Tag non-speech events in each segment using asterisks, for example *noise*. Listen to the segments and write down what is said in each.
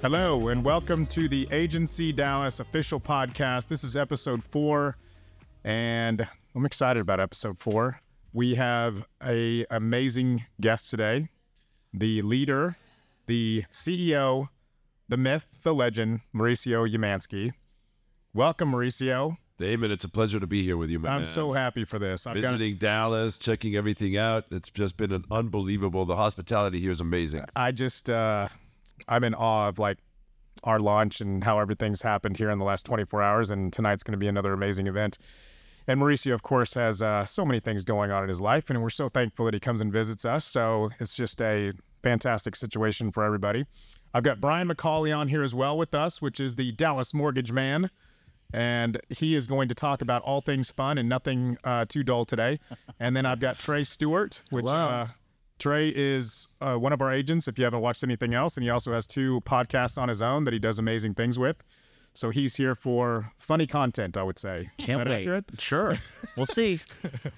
Hello, and welcome to the Agency Dallas official podcast. This is episode four, and I'm excited about episode four. We have a amazing guest today, the leader, the CEO, the myth, the legend, Mauricio Umansky. Welcome, Mauricio. Damon, it's a pleasure to be here with you, man. I'm so happy for this. I've got Visiting Dallas, checking everything out. It's just been an unbelievable. The hospitality here is amazing. I just uh I'm in awe of like our launch and how everything's happened here in the last 24 hours and tonight's going to be another amazing event. And Mauricio of course has uh, so many things going on in his life and we're so thankful that he comes and visits us. So it's just a fantastic situation for everybody. I've got Brian McCauley on here as well with us, which is the Dallas Mortgage Man. And he is going to talk about all things fun and nothing uh, too dull today. And then I've got Trey Stewart, which uh, Trey is uh, one of our agents. If you haven't watched anything else, and he also has two podcasts on his own that he does amazing things with. So he's here for funny content, I would say. Can't that wait. accurate? Sure. We'll see. *laughs*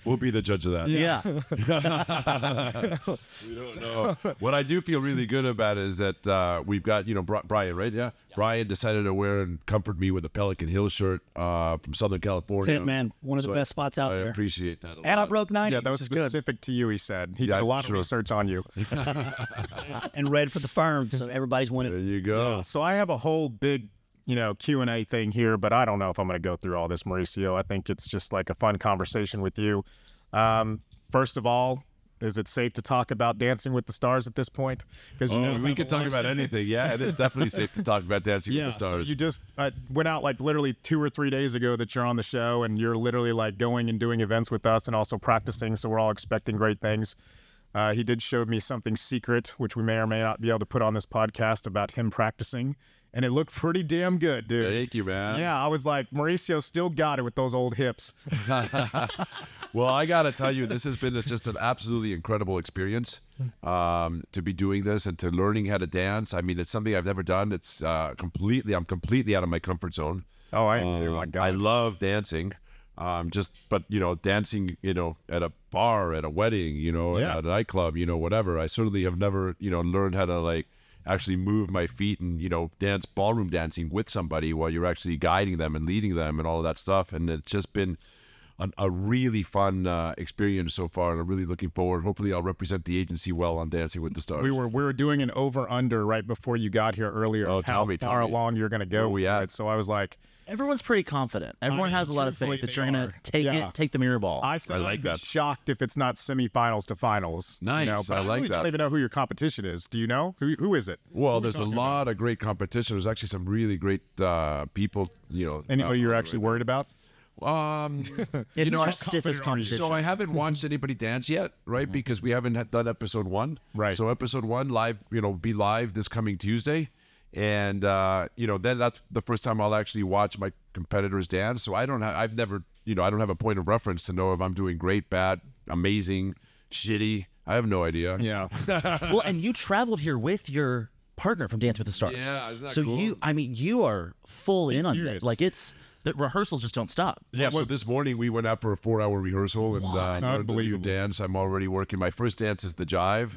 We'll be the judge of that. yeah. *laughs* We don't know. what I do feel really good about is that uh, we've got, you know, Bri- Brian, right? Yeah. Brian decided to wear and comfort me with a Pelican Hill shirt uh, from Southern California. That's it, man. One of the So best spots out I there. I appreciate that. A And I broke 90, Yeah, that was which is good. specific to you, he said. He Yeah, did a lot sure. of research on you. *laughs* And red for the firm, so everybody's winning. There winning. you go. So I have a whole big, you know, Q and A thing here, but I don't know if I'm going to go through all this, Mauricio. I think it's just like a fun conversation with you. Um, first of all, is it safe to talk about Dancing with the Stars at this point? Because Oh, we could talk about anything. Yeah, it is definitely safe to talk about Dancing Yeah, with the *laughs* so Stars. you just uh, went out like literally two or three days ago that you're on the show, and you're literally like going and doing events with us and also practicing. So we're all expecting great things. Uh, he did show me something secret, which we may or may not be able to put on this podcast about him practicing, and it looked pretty damn good, dude. Thank you, man. Yeah, I was like, Mauricio still got it with those old hips. *laughs* Well, I gotta tell you, this has been just an absolutely incredible experience um, to be doing this and to learning how to dance. I mean, it's something I've never done. It's uh, completely, I'm completely out of my comfort zone. Oh, I am too. Uh, My God. I love dancing. Um, just, but you know, dancing, you know, at a bar, at a wedding, you know, Yeah. at a nightclub, you know, whatever. I certainly have never, you know, learned how to like actually move my feet and you know dance ballroom dancing with somebody while you're actually guiding them and leading them and all of that stuff. And it's just been an, a really fun uh, experience so far, and I'm really looking forward. Hopefully, I'll represent the agency well on Dancing with the Stars. we were we were doing an over under right before you got here earlier. Oh, of how tell me, tell far me. along you're going to go. We to at? it. So I was like, Everyone's pretty confident. Everyone mean, has a lot of truthfully, faith that you're gonna take Yeah. it, take the mirror ball. I said I like I'd be that. shocked if it's not semifinals to finals. you know, Nice, but I like really that. don't even know who your competition is. Do you know who who is it? well, Who we there's a talking lot of great competition. There's actually some really great uh, people. You know, Anybody uh, you're actually worried about? Um, *laughs* *laughs* you know, who's I- your stiffest competition? so I haven't watched anybody dance yet, right? Because we haven't had done episode one. Right. So episode one live, you know, be live this coming Tuesday, and uh, you know, then that's the first time I'll actually watch my competitors dance. So I don't have, I've never, you know, I don't have a point of reference to know if I'm doing great, bad, amazing, shitty. I have no idea. Yeah. *laughs* well, and you traveled here with your partner from Dance with the Stars. Yeah, isn't that so cool? you, I mean, you are full in on serious. it. Like it's the rehearsals just don't stop. Yeah, so this morning we went out for a four-hour rehearsal and uh, learned a new Unbelievable. dance. I'm already working. My first dance is the jive,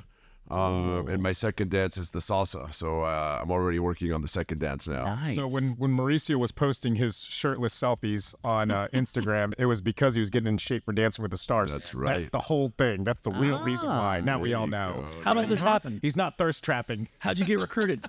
um, and my second dance is the salsa. So uh, I'm already working on the second dance now. Nice. So when when Mauricio was posting his shirtless selfies on uh, *laughs* Instagram, it was because he was getting in shape for Dancing with the Stars. That's right. That's right. the whole thing. That's the real reason why. Now we all know. How did this happen? He's not thirst trapping. How'd you get *laughs* recruited?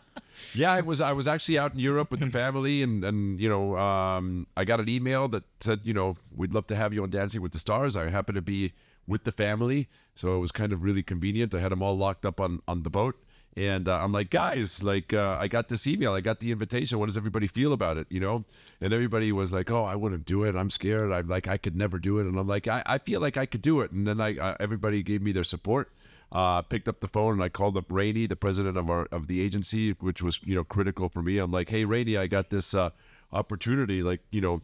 Yeah, I was I was actually out in Europe with the family, and and you know um, I got an email that said you know we'd love to have you on Dancing with the Stars. I happen to be with the family, so it was kind of really convenient. I had them all locked up on on the boat. And uh, I'm like, guys, like, uh, I got this email, I got the invitation. What does everybody feel about it? You know? And everybody was like, oh, I wouldn't do it. I'm scared. I'm like, I could never do it. And I'm like, I, I feel like I could do it. And then I, uh, everybody gave me their support. Uh, picked up the phone and I called up Rayni, the president of our of the agency, which was you know critical for me. I'm like, hey, Rayni, I got this uh, opportunity. Like, you know,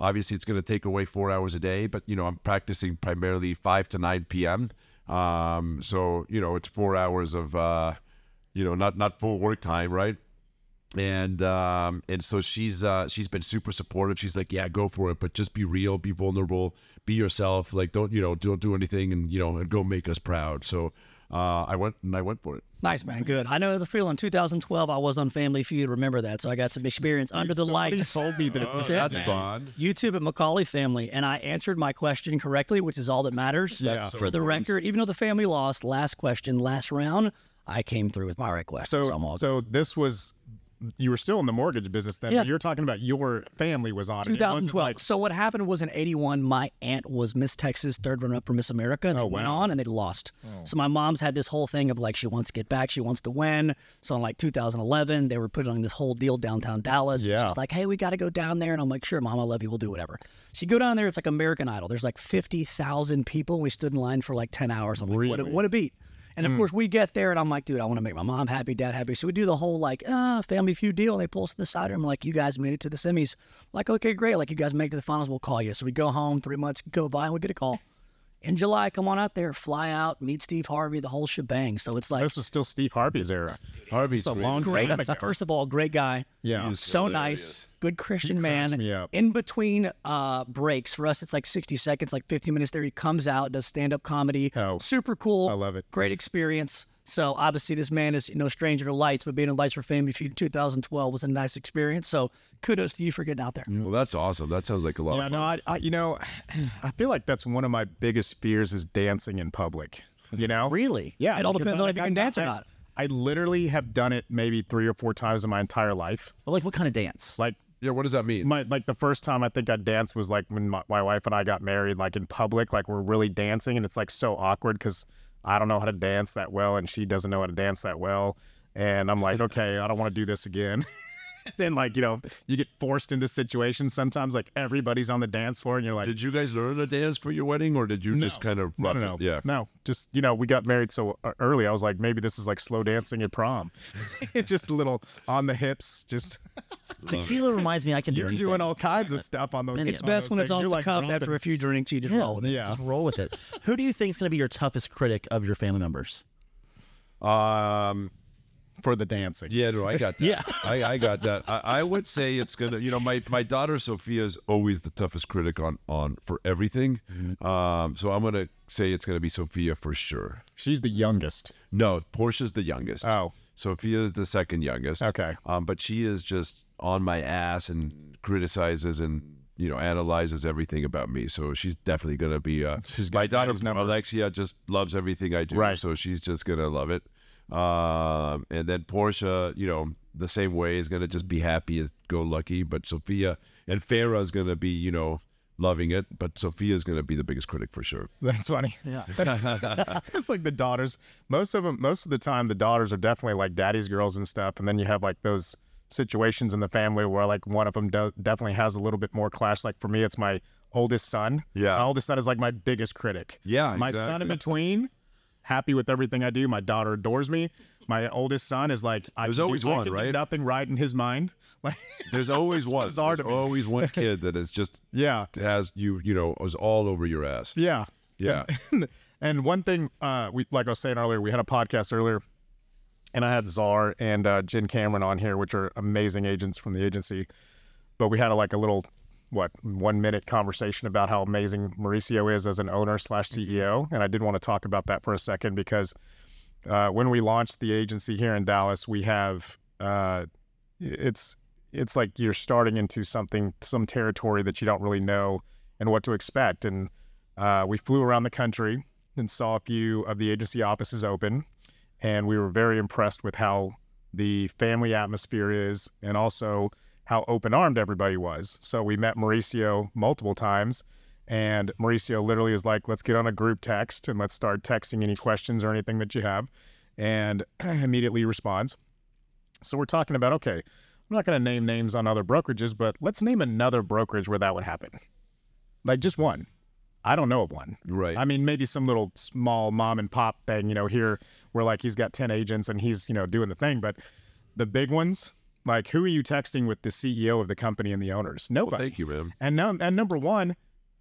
obviously it's going to take away four hours a day, but you know, I'm practicing primarily five to nine p.m. Um, so you know, it's four hours of uh, you know, not not full work time, right? And um, and so she's uh, she's been super supportive. She's like, yeah, go for it, but just be real, be vulnerable, be yourself. Like, don't you know, don't do anything, and you know, and go make us proud. So uh, I went and I went for it. Nice, man. Good. I know the feeling. 2012, I was on Family Feud. Remember that. So I got some experience under the lights. Somebody told me that it *laughs* was That's man. fun. YouTube at Macaulay Family, and I answered my question correctly, which is all that matters. Yeah. For the record, even though the family lost last question, last round, I came through with my request. So, I'm all so this was you were still in the mortgage business then. Yeah. But you're talking about your family was on it. It 2012. like- so what happened was in 81, my aunt was Miss Texas, third runner up for Miss America. And oh, they Oh, went on and they lost. Oh. So my mom's had this whole thing of like she wants to get back, she wants to win. So in like 2011, they were putting on this whole deal downtown Dallas. Yeah. She's like, hey, we got to go down there. And I'm like, sure, mom, I love you. We'll do whatever. So you go down there, it's like American Idol. There's like 50,000 people. We stood in line for like 10 hours. I'm like, what, a, Really? what a beat. And of Hmm. course, we get there, and I'm like, dude, I want to make my mom happy, dad happy. So we do the whole like, uh, family feud deal. And they pull us to the side. And I'm like, you guys made it to the semis. like, okay, great. Like, you guys make it to the finals, we'll call you. So we go home, three months go by, and we get a call. In July, come on out there, fly out, meet Steve Harvey, the whole shebang. So it's like, this was still Steve Harvey's era. Harvey's a long great. time ago. First of all, great guy. Yeah. So nice, good Christian man. In between uh, breaks, for us, it's like 60 seconds, like 15 minutes there. He comes out, does stand up comedy. Oh, Super cool. I love it. Great experience. So obviously, this man is no stranger to lights, but being in Lights for Family Feud in 2012 was a nice experience. So kudos to you for getting out there. Well, that's awesome. That sounds like a lot Yeah, of no. I, I, you know, *sighs* I feel like that's one of my biggest fears is dancing in public. You know, Really? Yeah, It all depends on I- if you I- can dance or not. I literally have done it maybe three or four times in my entire life. Well, like what kind of dance? Like yeah, what does that mean? my like the first time I think I danced was like when my, my wife and I got married, like in public, like we're really dancing, and it's like so awkward because I don't know how to dance that well, and she doesn't know how to dance that well, and I'm like, *laughs* okay, I don't want to do this again. *laughs* then like you know you get forced into situations sometimes like everybody's on the dance floor and you're like Did you guys learn to dance for your wedding, or did you just kind of no, rough no, no. it? Yeah. No, just you know, we got married so uh, early. I was like, maybe this is like slow dancing at prom. It's *laughs* just a little on the hips. Just *laughs* Tequila reminds me I can do you're anything. doing all kinds of stuff on those. It's on best those when it's things. off You're, the like, cuff dropping- after a few drinks. You just yeah, roll with it. Yeah. Just roll with it. Who do you think is going to be your toughest critic of your family members? Um. For the dancing. Yeah, no, I got *laughs* that. Yeah. I, I got that. I, I would say it's gonna. You know, my my daughter Sophia is always the toughest critic on on for everything. Mm-hmm. Um. So I'm gonna say it's gonna be Sophia for sure. She's the youngest. No, Portia's the youngest. Oh. Sophia is the second youngest. Okay. Um, but she is just on my ass and criticizes and you know analyzes everything about me. So she's definitely gonna be. Uh, She's my daughter. Alexia just loves everything I do. Right. So she's just gonna love it. Um, and then Portia, you know, the same way is gonna just be happy as go lucky. But Sophia and Farrah is gonna be, you know, loving it. But Sophia's gonna be the biggest critic for sure. That's funny. Yeah. *laughs* *laughs* it's like the daughters. Most of them, most of the time, the daughters are definitely like daddy's girls and stuff. And then you have like those situations in the family where like one of them do- definitely has a little bit more clash. Like for me, it's my oldest son. Yeah. My oldest son is like my biggest critic. Yeah, My son in between, happy with everything I do. My daughter adores me. My oldest son is like, I There's do- always I one, do right? Nothing right in his mind. *laughs* Like, There's always one. There's always one *laughs* kid that is just yeah. has you, you know, is all over your ass. Yeah. Yeah. *laughs* And, and one thing, uh, we like I was saying earlier, we had a podcast earlier, and I had Czar and uh, Jen Cameron on here, which are amazing agents from the agency. But we had a, like a little, what, one minute conversation about how amazing Mauricio is as an owner slash CEO, and I did want to talk about that for a second because uh, when we launched the agency here in Dallas, we have uh, it's it's like you're starting into something some territory that you don't really know and what to expect. And uh, we flew around the country and saw a few of the agency offices open, and we were very impressed with how the family atmosphere is, and also how open armed everybody was. So we met Mauricio multiple times. And Mauricio literally is like, let's get on a group text and let's start texting any questions or anything that you have. And *clears throat* immediately responds. So we're talking about, okay, I'm not going to name names on other brokerages, but let's name another brokerage where that would happen. Like just one. I don't know of one. Right. I mean, maybe some little small mom and pop thing, you know, here where like he's got 10 agents and he's, you know, doing the thing. But the big ones, like who are you texting with the CEO of the company and the owners? well, Nobody. thank you, man. And no, and number one,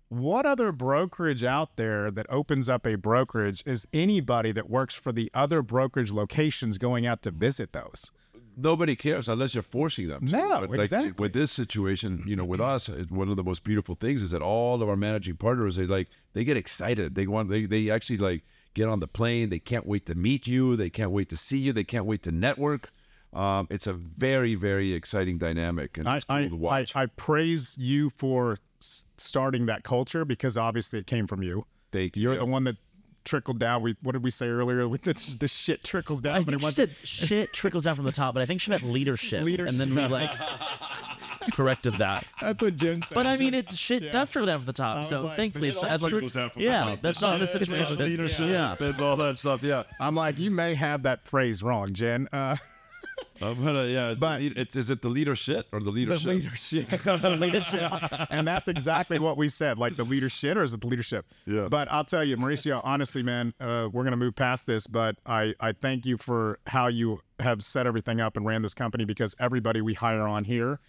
what other brokerage out there that opens up a brokerage is anybody that works for the other brokerage locations going out to visit those? Nobody cares unless you're forcing them. to. No, but like, exactly. With this situation, you know, with us, one of the most beautiful things is that all of our managing partners, they like, they get excited. They want, they, they actually like get on the plane. They can't wait to meet you. They can't wait to see you. They can't wait to network. Um, it's a very, very exciting dynamic, and I, it's cool I, to I, watch. I praise you for s- starting that culture because obviously it came from you. Thank you. You're you. the one that trickled down. We what did we say earlier? *laughs* With the, the shit trickles down, I but think it she said *laughs* shit trickles down from the top, but I think she meant leadership. Leadership. And then we like *laughs* corrected that. That's what Jen said. But I mean, Jen- it shit Yeah. does trickle down from the top. So like, thankfully, it's shit like, trickles down from the yeah, top. that's not the situation. that- leadership Yeah. and all that stuff. Yeah, I'm like, you may have that phrase wrong, Jen. Uh, *laughs* I'm gonna. Yeah, it's But- the lead- it's, is it the leadership or the leadership? the leadership? leadership. *laughs* leadership. *laughs* and that's exactly what we said. Like the leadership, or is it the leadership? Yeah. But I'll tell you, Mauricio, honestly, man, uh, we're gonna move past this, but I I thank you for how you have set everything up and ran this company because everybody we hire on here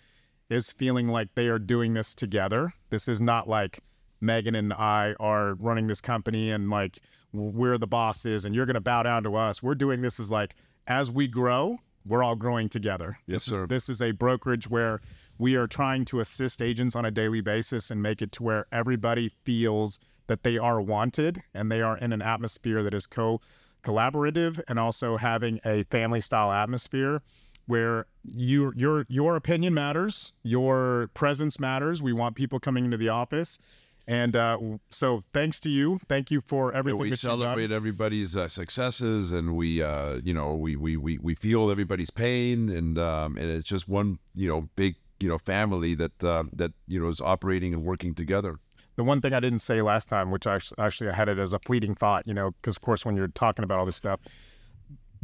is feeling like they are doing this together. This is not like Megan and I are running this company and like we're the bosses and you're going to bow down to us. We're doing this as like as we grow, we're all growing together. Yes, this sir. Is, this is a brokerage where we are trying to assist agents on a daily basis and make it to where everybody feels that they are wanted and they are in an atmosphere that is co collaborative and also having a family style atmosphere where you your your opinion matters, your presence matters. We want people coming into the office, and uh, so thanks to you, thank you for Yeah, everything we that you've done. celebrate everybody's uh, successes, and we, uh, you know, we, we we we feel everybody's pain, and um, and it's just one, you know, big, you know, family that uh, that you know is operating and working together. The one thing I didn't say last time, which I actually, actually I had it as a fleeting thought, you know, because of course when you're talking about all this stuff,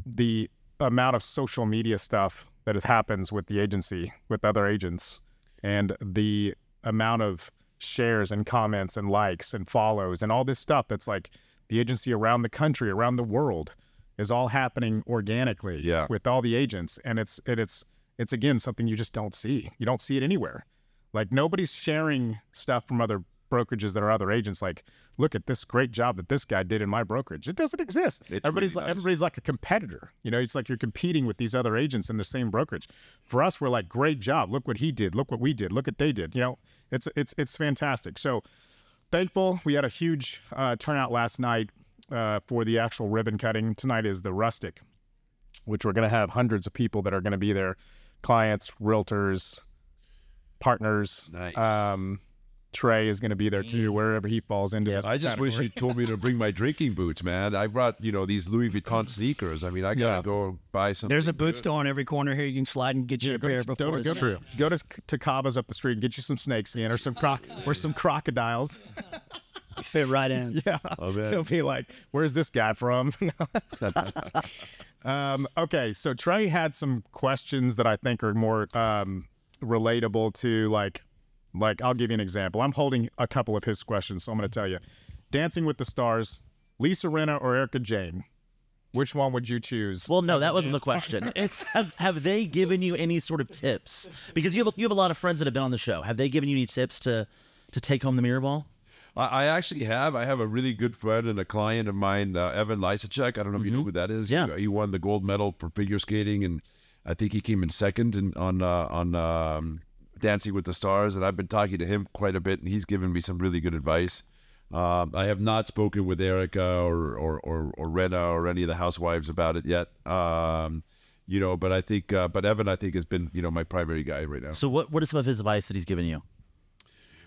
the amount of social media stuff that it happens with the agency with other agents, and the amount of shares and comments and likes and follows and all this stuff that's like the agency around the country, around the world, is all happening organically Yeah. with all the agents, and it's and it's it's again something you just don't see. You don't see it anywhere. Like nobody's sharing stuff from other brokerages that are other agents. Like, look at this great job that this guy did in my brokerage. It doesn't exist. It's everybody's really like nice. everybody's like a competitor. You know, it's like you're competing with these other agents in the same brokerage. For us, we're like, great job. Look what he did. Look what we did. Look what they did. You know, it's it's it's fantastic. So thankful. We had a huge uh, turnout last night uh, for the actual ribbon cutting. Tonight is the rustic, which we're going to have hundreds of people that are going to be there, clients, realtors, partners. Nice. Um, Trey is going to be there too, wherever he falls into this. I just wish you told me to bring my drinking boots, man. I brought you know these Louis Vuitton sneakers. I mean, I gotta Yeah. go buy some. There's a boot store on every corner here. You can slide and get you a pair Go, before to, go, it's to, go to to Cabas up the street and get you some snakes in, or some croc, or some crocodiles. *laughs* fit right in. *laughs* Yeah, Oh, he'll be like, "Where's this guy from?" *laughs* um, okay, so Trey had some questions that I think are more um, relatable to like, like I'll give you an example. I'm holding a couple of his questions, so I'm going to tell you: Dancing with the Stars, Lisa Rinna or Erika Jayne? Which one would you choose? Well, no, that wasn't the question. *laughs* It's have, have they given you any sort of tips? Because you have you have a lot of friends that have been on the show. Have they given you any tips to to take home the mirror ball? I, I actually have. I have a really good friend and a client of mine, uh, Evan Lysacek. I don't know if you know who that is. Yeah. He, he won the gold medal for figure skating, and I think he came in second in, on uh, on um, Dancing with the Stars. And I've been talking to him quite a bit, and he's given me some really good advice. Um, I have not spoken with Erika or or or, or Rinna or any of the housewives about it yet. Um, you know, but I think, uh, but Evan, I think has been, you know, my primary guy right now. So what what is some of his advice that he's given you?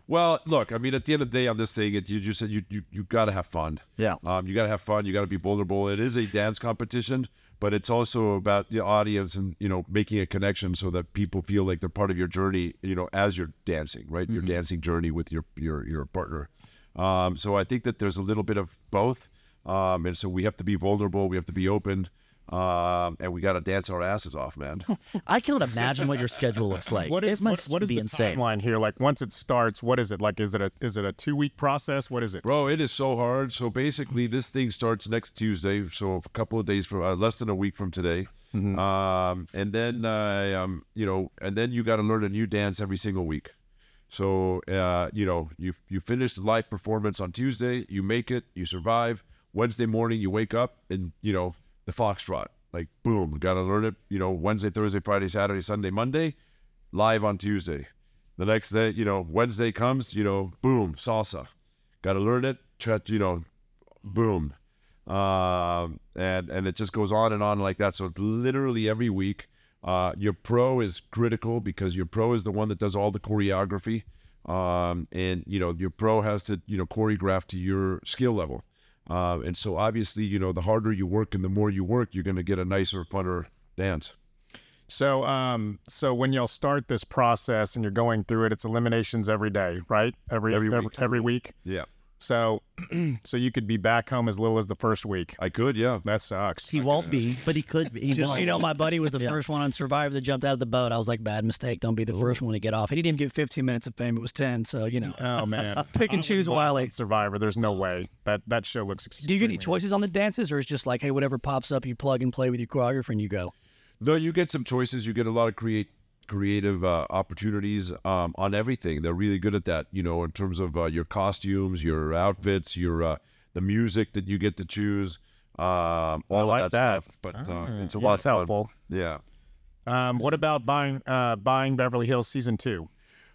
Well, look, I mean, at the end of the day, on this thing, it, you just said you you, you got to have fun. Yeah. Um, you got to have fun. You got to be vulnerable. It is a dance competition, but it's also about the audience and you know making a connection so that people feel like they're part of your journey. You know, as you're dancing, right? Your dancing journey with your your your partner. Um, so I think that there's a little bit of both, um, and so we have to be vulnerable. We have to be open. Um, and we got to dance our asses off, man. *laughs* I cannot imagine what your schedule looks like. What is it must what, what is be the insane. timeline here? Like once it starts, what is it like? Is it a is it a two week process? What is it? Bro, it is so hard. So basically, this thing starts next Tuesday. So a couple of days from uh, less than a week from today. Um, and then uh, um, you know, and then you got to learn a new dance every single week. So uh, you know, you you finish the live performance on Tuesday, you make it, you survive. Wednesday morning, you wake up and you know the foxtrot, like boom, got to learn it. You know, Wednesday, Thursday, Friday, Saturday, Sunday, Monday, live on Tuesday. The next day, you know, Wednesday comes, you know, boom, salsa. Got to learn it. You know, boom. um, and and it just goes on and on like that. So it's literally every week. Uh, your pro is critical because your pro is the one that does all the choreography, um, and you know your pro has to you know choreograph to your skill level. Uh, and so obviously, you know, the harder you work and the more you work, you're going to get a nicer, funner dance. So, um, so when y'all start this process and you're going through it, it's eliminations every day, right? Every Every every, week. every week. Yeah, So, *clears throat* so you could be back home as little as the first week. I could. Yeah. That sucks. He won't be, but he could be. He Just won't. you know, my buddy was the Yeah. first one on Survivor that jumped out of the boat. I was like, bad mistake. Don't be the first one to get off. And He didn't get 15 minutes of fame. It was 10. So, you know, Oh man, *laughs* pick and choose Wiley. Survivor. There's no way that that show looks. Do you get any extremely- choices on the dances, or is just like, hey, whatever pops up, you plug and play with your choreographer and you go? No, you get some choices. You get a lot of create creative uh, opportunities um, on everything. They're really good at that. You know, in terms of uh, your costumes, your outfits, your uh, the music that you get to choose. Um, all like of that, that. stuff. But uh, it's a Yeah, lot it's of fun. helpful. Yeah. Um, what about buying uh, buying Beverly Hills season two?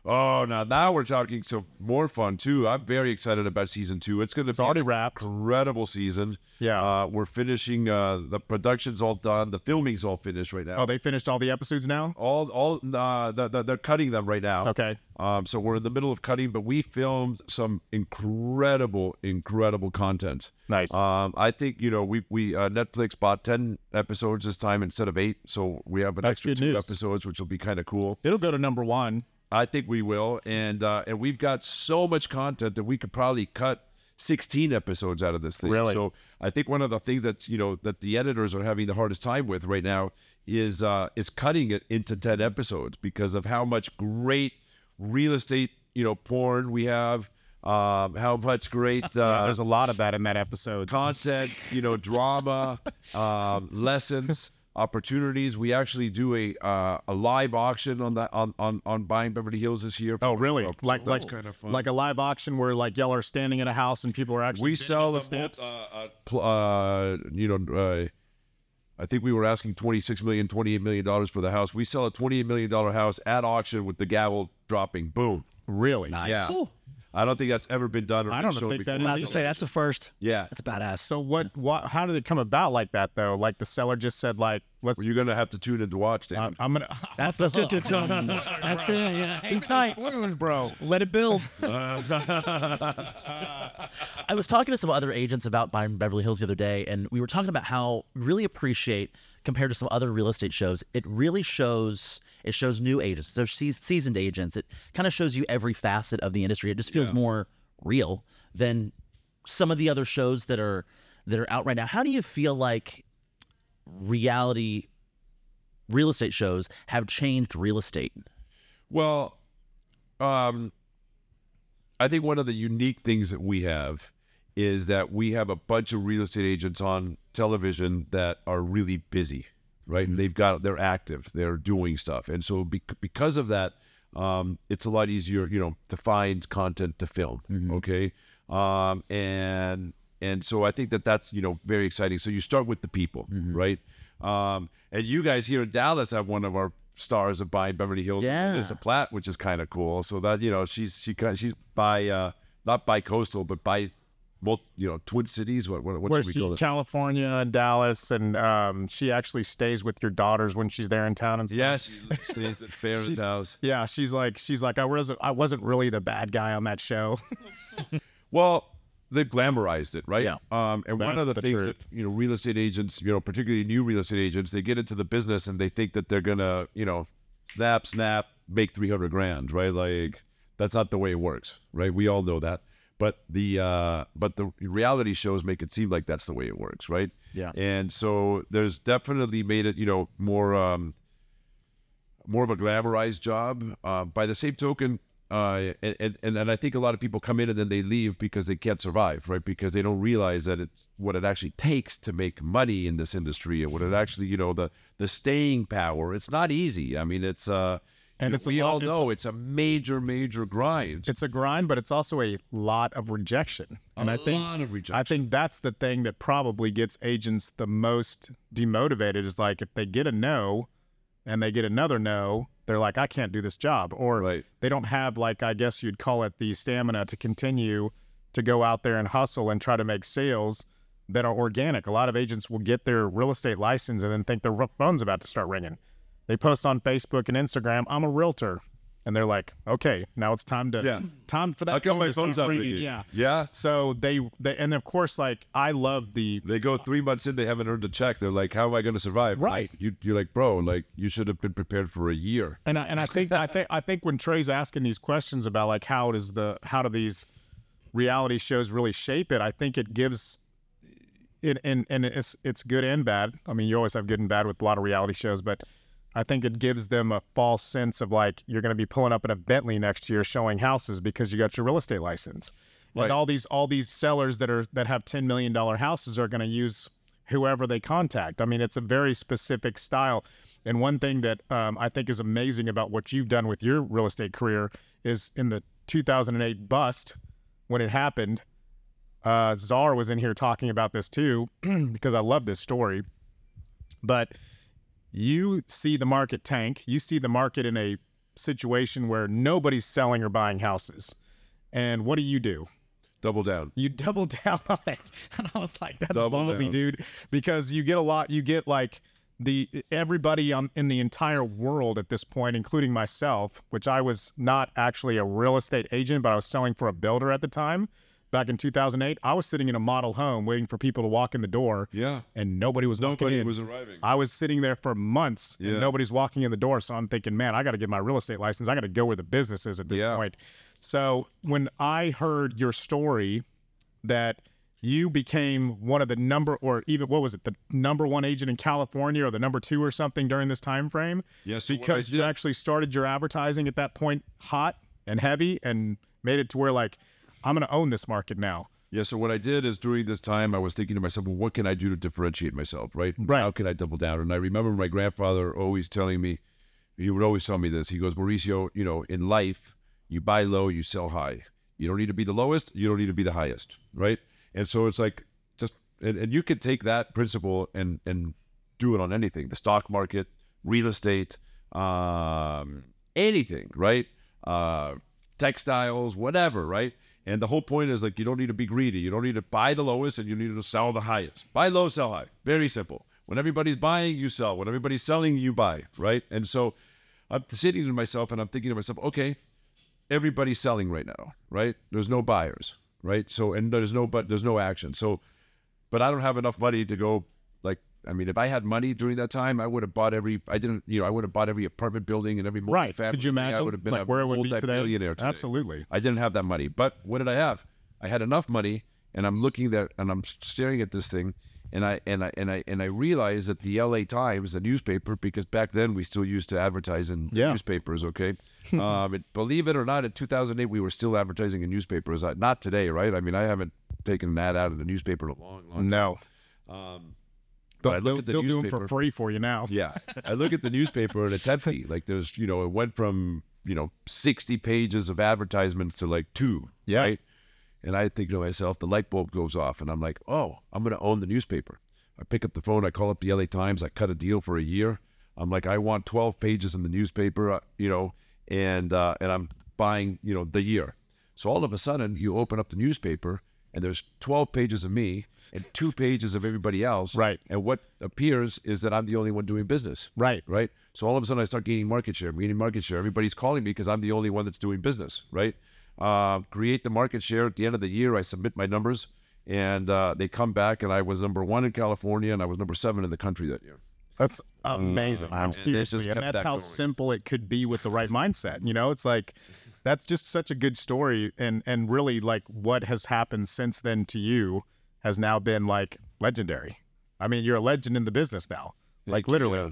Oh, now now we're talking some more fun too. I'm very excited about season two. It's going to be already an wrapped. incredible season. Yeah. Uh, we're finishing. Uh, the production's all done. The filming's all finished right now. Oh, they finished all the episodes now. all all uh, the, the, they're cutting them right now. Okay. Um, so we're in the middle of cutting, but we filmed some incredible, incredible content. Nice. Um, I think you know we we uh, Netflix bought ten episodes this time instead of eight, so we have an That's extra two news. episodes, which will be kind of cool. It'll go to number one. I think we will, and uh, and we've got so much content that we could probably cut. 16 episodes out of this thing. Really? So I think one of the things that's, you know, that the editors are having the hardest time with right now is uh is cutting it into 10 episodes because of how much great real estate, you know, porn we have, um, how much great *laughs* uh, There's a lot of that in that episode. content, you know, drama, *laughs* um, lessons, opportunities. We actually do a uh, a live auction on that on, on on buying Beverly Hills this year. Oh, really? So Like like that's kind of fun. like a live auction where like y'all are standing in a house and people are actually we sell the the steps. Uh, uh, uh, you know, uh, I think we were asking 26 million, 28 million dollars for the house. We sell a 28 million dollar house at auction with the gavel dropping. Boom. really? Yeah. I don't think that's ever been done. Or I don't shown think that before. is I was to say that's a first. Yeah. That's badass. So what? What? How did it come about like that though? Like the seller just said like, let's. Well, you're gonna have to tune in to watch, Dan. I'm, I'm gonna. *laughs* That's the *laughs* *laughs* That's it. Yeah. Hang tight, Spoilers, bro. Let it build. I was talking to some other agents about buying Beverly Hills the other day, and we were talking about how we really appreciate compared to some other real estate shows. It really shows it shows new agents. There's seas- seasoned agents. It kind of shows you every facet of the industry. It just feels more real than some of the other shows that are that are out right now. How do you feel like reality real estate shows have changed real estate? Well, um, I think one of the unique things that we have is that we have a bunch of real estate agents on television that are really busy, right? And they've got they're active, they're doing stuff, and so bec- because of that, um, it's a lot easier, you know, to find content to film. Okay, um, and and so I think that that's you know very exciting. So you start with the people, right? Um, and you guys here in Dallas have one of our stars of buying Beverly Hills, Yeah. Melissa Platt, which is kind of cool. So that you know she's she kind she's by uh, not by coastal, but by both you know Twin Cities. What what, what Where should we she, call it? California and Dallas, and um, she actually stays with your daughters when she's there in town and stuff. Yeah, she stays at Farron's *laughs* She's- house. Yeah, she's like, she's like, I wasn't, I wasn't really the bad guy on that show. *laughs* Well, they've glamorized it, right? Yeah. Um, and one of the, the things truth. that you know, real estate agents, you know, particularly new real estate agents, they get into the business and they think that they're gonna, you know, snap, snap, make three hundred grand, right? Like that's not the way it works, right? We all know that. But the uh, but the reality shows make it seem like that's the way it works, right? Yeah. And so there's definitely made it, you know, more um, more of a glamorized job. Uh, by the same token, uh, and, and and I think a lot of people come in and then they leave because they can't survive, right? Because they don't realize that it's what it actually takes to make money in this industry and what it actually, you know, the the staying power. It's not easy. I mean, it's uh, And it's a we lot- all it's know it's a major, major grind. it's a grind, but it's also a lot of rejection. And a I think, lot of rejection. I think that's the thing that probably gets agents the most demotivated. Is like if they get a no, and they get another no, they're like, I can't do this job, or Right. they don't have like I guess you'd call it the stamina to continue to go out there and hustle and try to make sales that are organic. A lot of agents will get their real estate license and then think their phone's about to start ringing. They post on Facebook and Instagram, "I'm a realtor," and they're like, "Okay, now it's time to Yeah. time for that How come my phone's not ringing." ringing? Yeah, Yeah. So they, they, and of course, like I love the They go three months in, they haven't earned a check. They're like, "How am I going to survive?" Right. You, you're like, bro, like you should have been prepared for a year. And I, and I think I think I think when Trey's asking these questions about like how does the how do these reality shows really shape it, I think it gives it and and it's it's good and bad. I mean, you always have good and bad with a lot of reality shows, but I think it gives them a false sense of like you're going to be pulling up in a Bentley next year showing houses because you got your real estate license. Right. And all these all these sellers that are that have 10 million dollar houses are going to use whoever they contact. I mean, it's a very specific style. And one thing that um, I think is amazing about what you've done with your real estate career is in the 2008 bust when it happened. Uh, Czar was in here talking about this too *clears throat* because I love this story. But you see the market tank. You see the market in a situation where nobody's selling or buying houses. And what do you do? Double down. you *laughs* double down on it. And I was like, that's Double ballsy, down. dude. Because you get a lot, you get like the everybody on, in the entire world at this point, including myself, which I was not actually a real estate agent, but I was selling for a builder at the time. Back in 2008, I was sitting in a model home waiting for people to walk in the door, Yeah. and nobody was walking Nobody was arriving. I was sitting there for months Yeah. and nobody's walking in the door. So I'm thinking, man, I got to get my real estate license. I got to go where the business is at this Yeah. point. So when I heard your story that you became one of the number, or even what was it, the number one agent in California or the number two or something during this time frame, Yeah, so what I because you actually started your advertising at that point hot and heavy and made it to where like I'm going to own this market now. Yeah, so what I did is during this time, I was thinking to myself, well, what can I do to differentiate myself, right? Right. How can I double down? And I remember my grandfather always telling me, he would always tell me this. He goes, Mauricio, you know, in life, you buy low, you sell high. You don't need to be the lowest, you don't need to be the highest, right? And so it's like, just, and, and you can take that principle and, and do it on anything the stock market, real estate, um, anything, right? Uh, textiles, whatever, right? And the whole point is like you don't need to be greedy. You don't need to buy the lowest and you need to sell the highest. Buy low, sell high. Very simple. When everybody's buying, you sell. When everybody's selling, you buy, right? And so I'm sitting to myself and I'm thinking to myself, okay, everybody's selling right now, right? There's no buyers, right? So and there's no but there's no action. So but I don't have enough money to go I mean, if I had money during that time, I would have bought every. I didn't, you know, I would have bought every apartment building and every Right. Could you imagine? I would have been like a where it would be today? Absolutely. I didn't have that money. But what did I have? I had enough money, and I'm looking at and I'm staring at this thing, and I and I and I and I realized that the L.A. Times, the newspaper, because back then we still used to advertise in Yeah. newspapers. Okay, *laughs* um, it, believe it or not, in 2008 we were still advertising in newspapers. Uh, Not today, right? I mean, I haven't taken an ad out of the newspaper in a long, long time. No. Um, But I look they'll, at the they'll do them for free for you now. yeah. I look at the newspaper and it's *laughs* empty. Like there's, you know, it went from, you know, 60 pages of advertisements to like two. Yeah. Right. And I think to myself, the light bulb goes off and I'm like, oh, I'm going to own the newspaper. I pick up the phone, I call up the LA Times, I cut a deal for a year. I'm like, I want 12 pages in the newspaper, uh, you know, and, uh, and I'm buying, you know, the year. So all of a sudden you open up the newspaper and there's 12 pages of me and two pages of everybody else. Right. And what appears is that I'm the only one doing business Right. right? So all of a sudden I start gaining market share, gaining market share. Everybody's calling me because I'm the only one that's doing business, right? Uh, create the market share at the end of the year. I submit my numbers, and uh, they come back, and I was number one in California, and I was number seven in the country that year. That's amazing. and it Seriously. just And that's that how going. simple it could be with the right mindset. You know, it's like that's just such a good story and and really like what has happened since then to you has now been like legendary. I mean, you're a legend in the business now. Like literally. Yeah.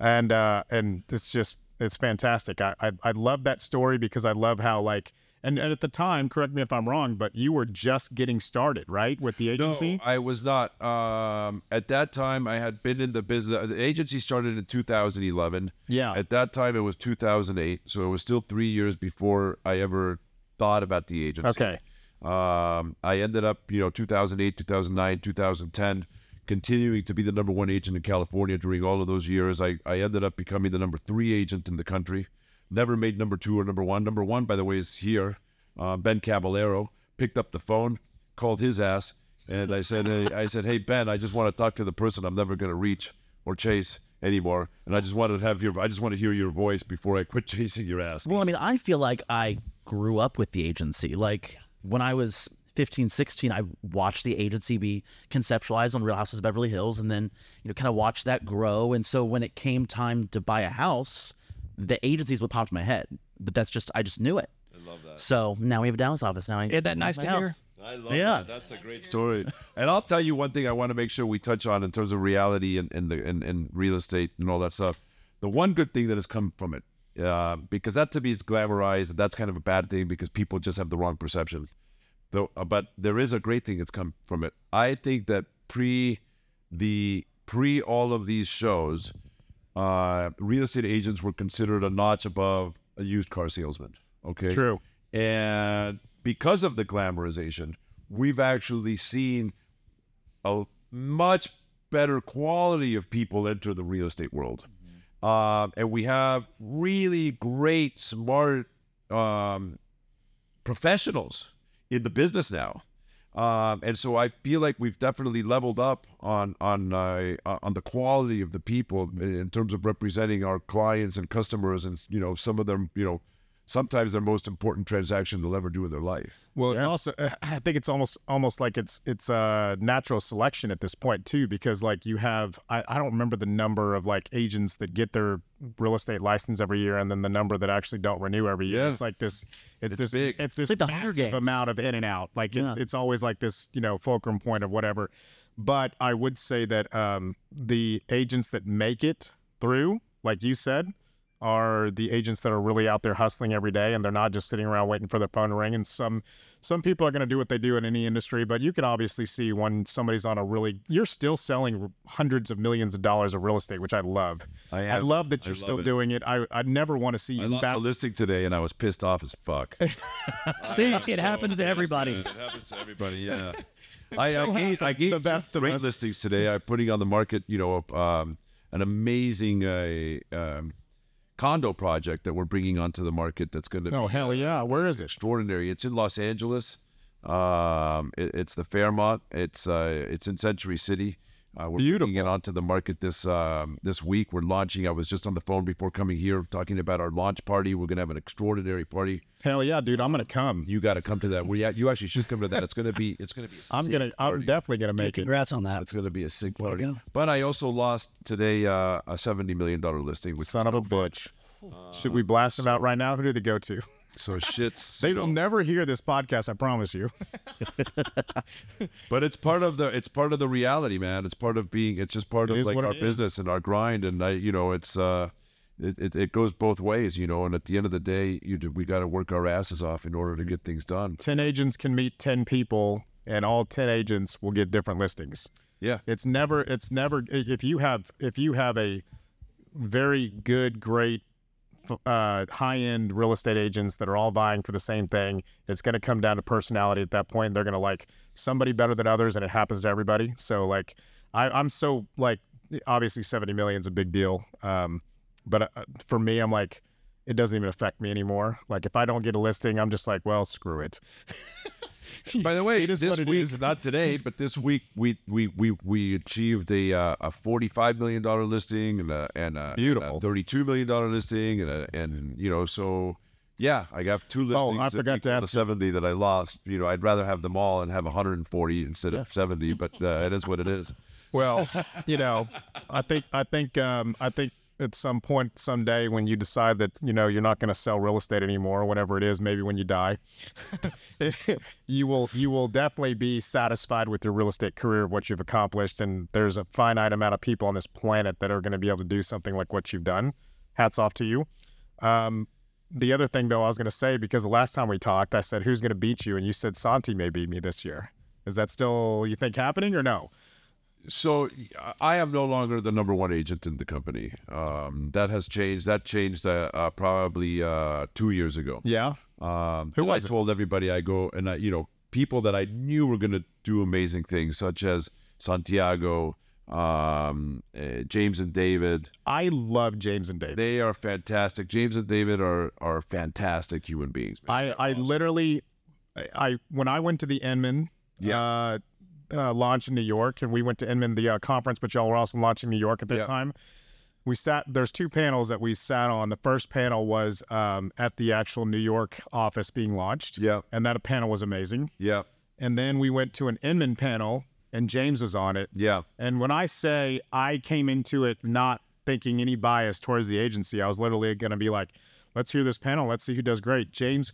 and uh and it's just it's fantastic I, I i love that story because i love how like and, and at the time correct me if i'm wrong but you were just getting started right with the agency No, I was not. Um, at that time, I had been in the business. The agency started in 2011. Yeah. At that time, it was 2008, so it was still three years before I ever thought about the agency. okay Um, I ended up, you know, 2008, 2009, 2010, continuing to be the number one agent in California during all of those years. I, I ended up becoming the number three agent in the country. Never made number two or number one. Number one, by the way, is here. Uh, ben Caballero picked up the phone, called his ass, and I said, hey, I said, hey Ben, I just want to talk to the person I'm never going to reach or chase anymore, and I just wanted to have your, I just want to hear your voice before I quit *laughs* chasing your ass. Well, I mean, I feel like I grew up with the agency. Like when I was 15, 16, I watched the agency be conceptualized on Real Houses of Beverly Hills and then, you know, kind of watched that grow. And so when it came time to buy a house, the agencies would pop in my head. But that's just, I just knew it. I love that. So now we have a Dallas office. Now I Isn't that nice to house. hear? I love Yeah. that. That's a great story. *laughs* And I'll tell you one thing I want to make sure we touch on in terms of reality and, and the and, and real estate and all that stuff. The one good thing that has come from it, uh, because that to me is glamorized, and that's kind of a bad thing because people just have the wrong perception. Though, uh, but there is a great thing that's come from it. I think that pre the pre all of these shows, uh, real estate agents were considered a notch above a used car salesman. Okay, True. and because of the glamorization, we've actually seen a much better quality of people enter the real estate world. Um, and we have really great, smart um, professionals in the business now. Um, and so I feel like we've definitely leveled up on on uh, on the quality of the people in terms of representing our clients and customers, and you know some of them, you know, sometimes their most important transaction they'll ever do in their life. Well, it's also I think it's almost almost like it's it's a natural selection at this point too, because like you have I, I don't remember the number of like agents that get their real estate license every year, and then the number that actually don't renew every year. Yeah. It's like this. It's, It's this. big. It's this like the massive amount of in and out. Like it's Yeah. it's always like this you know fulcrum point of whatever. But I would say that um, the agents that make it through, like you said, are the agents that are really out there hustling every day and they're not just sitting around waiting for their phone to ring and some some people are going to do what they do in any industry but you can obviously see when somebody's on a really you're still selling hundreds of millions of dollars of real estate which i love I i love that you're love still it. doing it i i never want to see I you lost back a listing today, and I was pissed off as fuck. *laughs* See, it happens to everybody. *laughs* It happens to everybody. Yeah. I, I gave, I happens to gave the best great us. listings today. I'm putting on the market, you know, um, an amazing uh, um, condo project that we're bringing onto the market. That's going to oh be hell yeah where is it extraordinary. It's in Los Angeles. Um, it, it's the Fairmont. It's uh, it's in Century City. Uh, we're bringing it onto the market this um, this week. We're launching. I was just on the phone before coming here talking about our launch party. We're gonna have an extraordinary party. hell yeah dude i'm gonna come You got to come to that. We you actually should come to that. It's gonna be it's gonna be. A i'm gonna i'm definitely gonna make it Congrats on that. It's gonna be a sick to party. go. But I also lost today uh, a seventy million dollar listing. Which son of a bitch should we blast them out right now who do they go to so *laughs* shits. they will never hear this podcast i promise you *laughs* But it's part of the it's part of the reality, man. It's part of being. It's just part It of is like what our is. business and our grind, and I, you know, it's uh, it, it, it goes both ways, you know. And at the end of the day, you do, we got to work our asses off in order to get things done. 10 agents can meet 10 people and all 10 agents will get different listings Yeah, it's never it's never if you have if you have a very good great uh, high-end real estate agents that are all vying for the same thing. It's going to come down to personality at that point. They're going to like somebody better than others and it happens to everybody. So like I, i'm so like obviously 70 million is a big deal um, but uh, for me i'm like it doesn't even affect me anymore. Like if i don't get a listing i'm just like well screw it *laughs* *laughs* By the way, It is this what it week, is. not today, but this week, we we we, we achieved a uh, a forty five million dollar listing and a and a, Beautiful. thirty two million dollar listing and a, and you know so. Yeah, I got two listings. Oh, I forgot to ask the you. 70 that I lost. You know, I'd rather have them all and have 140 instead of 70, but uh, it is what it is. Well, *laughs* you know, I think I think um, I think at some point someday when you decide that you know you're not going to sell real estate anymore, whatever it is, maybe when you die, *laughs* you will you will definitely be satisfied with your real estate career of what you've accomplished. And there's a finite amount of people on this planet that are going to be able to do something like what you've done. Hats off to you. Um, the other thing though, I was going to say because the last time we talked, I said who's going to beat you, and you said Santi may beat me this year. Is that still you think happening or no? So I am no longer the number one agent in the company. Um, that has changed. That changed uh, uh, probably uh, two years ago. Yeah. Um, Who was I it? told everybody I go and I, you know, people that I knew were going to do amazing things, such as Santiago, um, uh, James and David. I love James and David. They are fantastic. James and David are are fantastic human beings. man. I, I literally, I, I when I went to the Inman, Yeah. Uh, launch in New York, and we went to Inman the uh, conference, but y'all were also launching New York at that Yeah. time. We sat. There's two panels that we sat on. The first panel was um, at the actual New York office being launched. Yeah. and that panel was amazing. Yeah. And then we went to an Inman panel, and James was on it. Yeah. And when I say I came into it not thinking any bias towards the agency, I was literally going to be like, let's hear this panel. Let's see who does great. James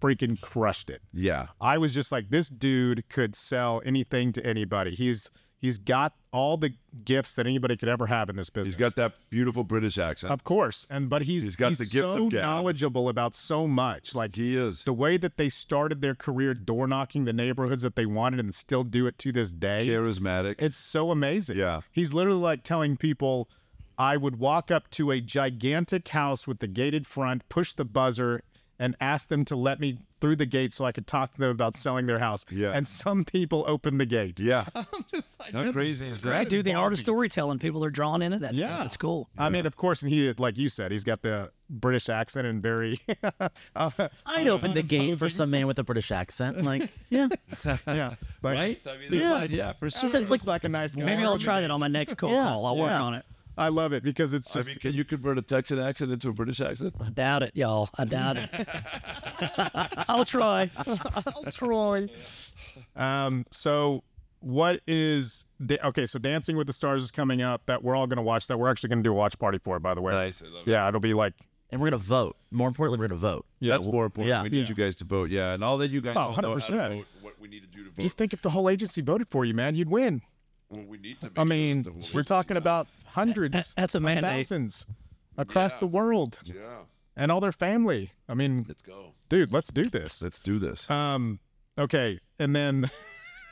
freaking crushed it. Yeah. I was just like, this dude could sell anything to anybody. He's he's got all the gifts that anybody could ever have in this business. He's got that beautiful British accent. of course, and but he's He's got he's the gift of so gab. knowledgeable about so much. Like he is. the way that they started their career door knocking the neighborhoods that they wanted and still do it to this day. Charismatic. It's so amazing. Yeah. He's literally like telling people, I would walk up to a gigantic house with the gated front, push the buzzer, and ask them to let me through the gate so I could talk to them about selling their house. Yeah. And some people opened the gate. yeah. *laughs* I'm just like, How that's- crazy is that? Right, dude. The art of storytelling, people are drawn into that Yeah. stuff. It's cool. I mean, of course, and he, like you said, he's got the British accent and very, *laughs* uh, I'd open the gate for some man with a British accent. Like, yeah. *laughs* yeah, but Right? I mean, Yeah. yeah. yeah, for sure. He looks like a nice guy. Maybe I'll try that on my next cold Yeah, call. I'll work on it. I love it because it's I just mean, can you convert a Texan accent into a British accent? I doubt it, y'all. I doubt it. *laughs* I'll try. *laughs* Troy. Um, so what is da- okay? So Dancing with the Stars is coming up. That we're all gonna watch. That we're actually gonna do a watch party for. By the way. Nice. I love. Yeah, it'll be like And we're going to vote. More importantly, we're going to vote. yeah. That's more important. yeah. we need Yeah. you guys to vote. Yeah, and all that you guys Oh, all know how to 100%. vote, what we need to do to vote. Just think if the whole agency voted for you, man, you'd win. Well, we need to. Make I sure mean, that the we're talking does. about hundreds, That's a of mandate. thousands across Yeah. the world, Yeah. and all their family. I mean, Let's go. dude, let's do this. Let's do this. Um, okay, and then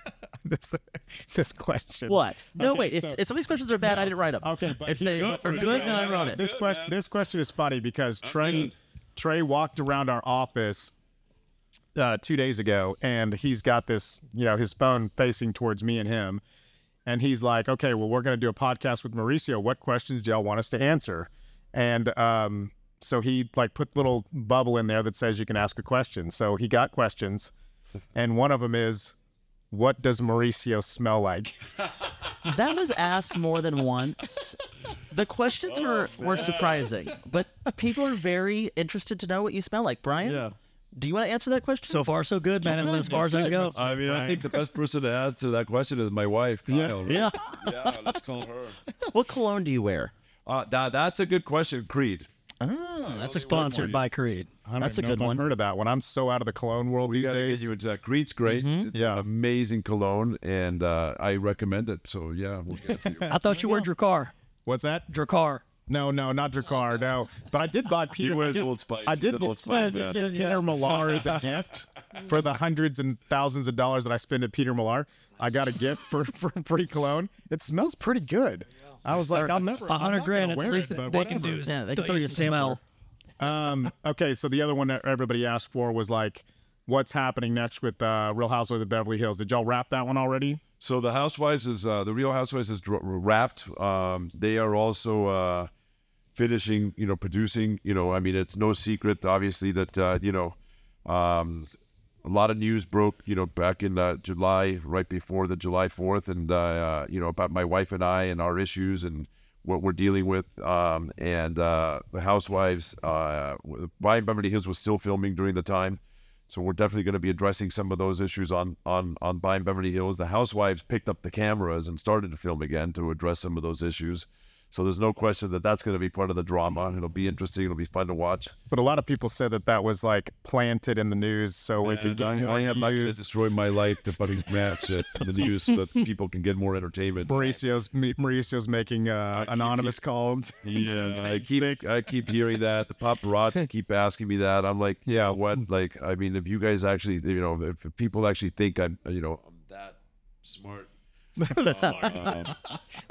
*laughs* this this question. What? No, Okay, wait. So- if some of these questions are bad, I didn't write them. Okay, but if they go are for good, then I wrote it. This question this question is funny because Trey good. Trey walked around our office uh, two days ago and he's got this, you know, his phone facing towards me and him. And he's like, okay, well, we're going to do a podcast with Mauricio. What questions do y'all want us to answer? And um, so he like put little bubble in there that says you can ask a question. So he got questions, *laughs* and one of them is, what does Mauricio smell like? *laughs* That was asked more than once. The questions were, were surprising, but people are very interested to know what you smell like. Brian, do you want to answer that question? So far, so good, man. As far as I can go. I mean, I think the best person to answer that question is my wife. Kyle. yeah. yeah. Let's call her. *laughs* What cologne do you wear? Uh, that, that's a good question, Creed. Oh, that's a Sponsored by Creed. I that's a good one. I've one. heard of that one. I'm so out of the cologne world We these days. you into that. Creed's great. It's Yeah. an amazing cologne, and uh, I recommend it. So yeah, we'll get it for you. *laughs* I thought you were Drakkar. What's that? Drakkar. No, no, not Drakkar. No, but I did buy *laughs* Peter. wears I did, Old Spice. I did Old Spice Peter man. Peter Millar as a gift for the hundreds and thousands of dollars that I spend at Peter Millar. I got a gift for for free cologne. It smells pretty good. I was like, I'll never. A I'm hundred grand. gonna It's the wear least it, that but they can do. Is Yeah, they throw throw you you a smell. Um, okay, so the other one that everybody asked for was like, what's happening next with uh, Real Housewives of Beverly Hills? Did y'all wrap that one already? So the Housewives is uh, the Real Housewives is dr- wrapped. Um, they are also uh, finishing, you know, producing. You know, I mean, it's no secret, obviously, that uh, you know, um, a lot of news broke, you know, back in uh, July, right before the July Fourth, and uh, you know about my wife and I and our issues and what we're dealing with. Um, and uh, the Housewives, uh, Buying Beverly Hills was still filming during the time. So we're definitely going to be addressing some of those issues on on on Buying Beverly Hills. The Housewives picked up the cameras and started to film again to address some of those issues. So there's no question that that's going to be part of the drama. It'll be interesting. It'll be fun to watch. But a lot of people said that that was like planted in the news so we could get I, more I am not going to destroy my life to fucking match it in the news so that *laughs* people can get more entertainment. Mauricio's Mauricio's making uh, anonymous calls. *laughs* Yeah, I keep Six. I keep hearing that. The paparazzi keep asking me that. I'm like, Yeah. what? Like, I mean, if you guys actually, you know, if, if people actually think I'm, you know, I'm that smart, um, *laughs*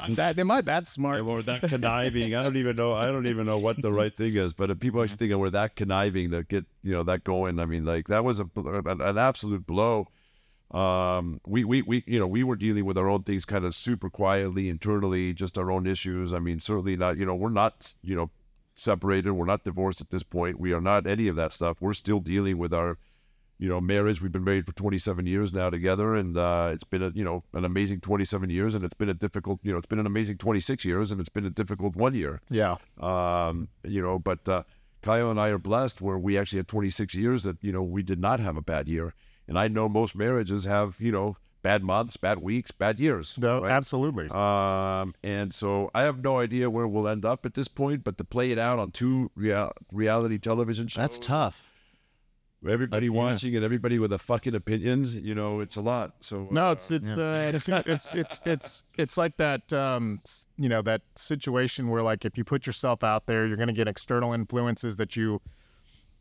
*laughs* that am I that smart? or that conniving. I don't even know. I don't even know what the *laughs* right thing is. But if people actually think we're that conniving to get, you know, that going, I mean, like that was a an, an absolute blow. Um, we, we, we, you know, we were dealing with our own things kind of super quietly internally, just our own issues. I mean, certainly not, you know, we're not, you know, separated. We're not divorced at this point. We are not any of that stuff. We're still dealing with our, you know, marriage. We've been married for 27 years now together, and uh, it's been a you know an amazing 27 years, and it's been a difficult you know it's been an amazing 26 years, and it's been a difficult one year. Yeah. Um, you know, but uh, Kyle and I are blessed where we actually had 26 years that you know we did not have a bad year, and I know most marriages have you know bad months, bad weeks, bad years. No, right? absolutely. Um, and so I have no idea where we'll end up at this point, but to play it out on two real- reality television shows, That's tough. Everybody watching and everybody with a fucking opinion, you know, it's a lot. So No, uh, it's it's uh, it's it's it's it's it's like that um you know that situation where like if you put yourself out there, you're going to get external influences that you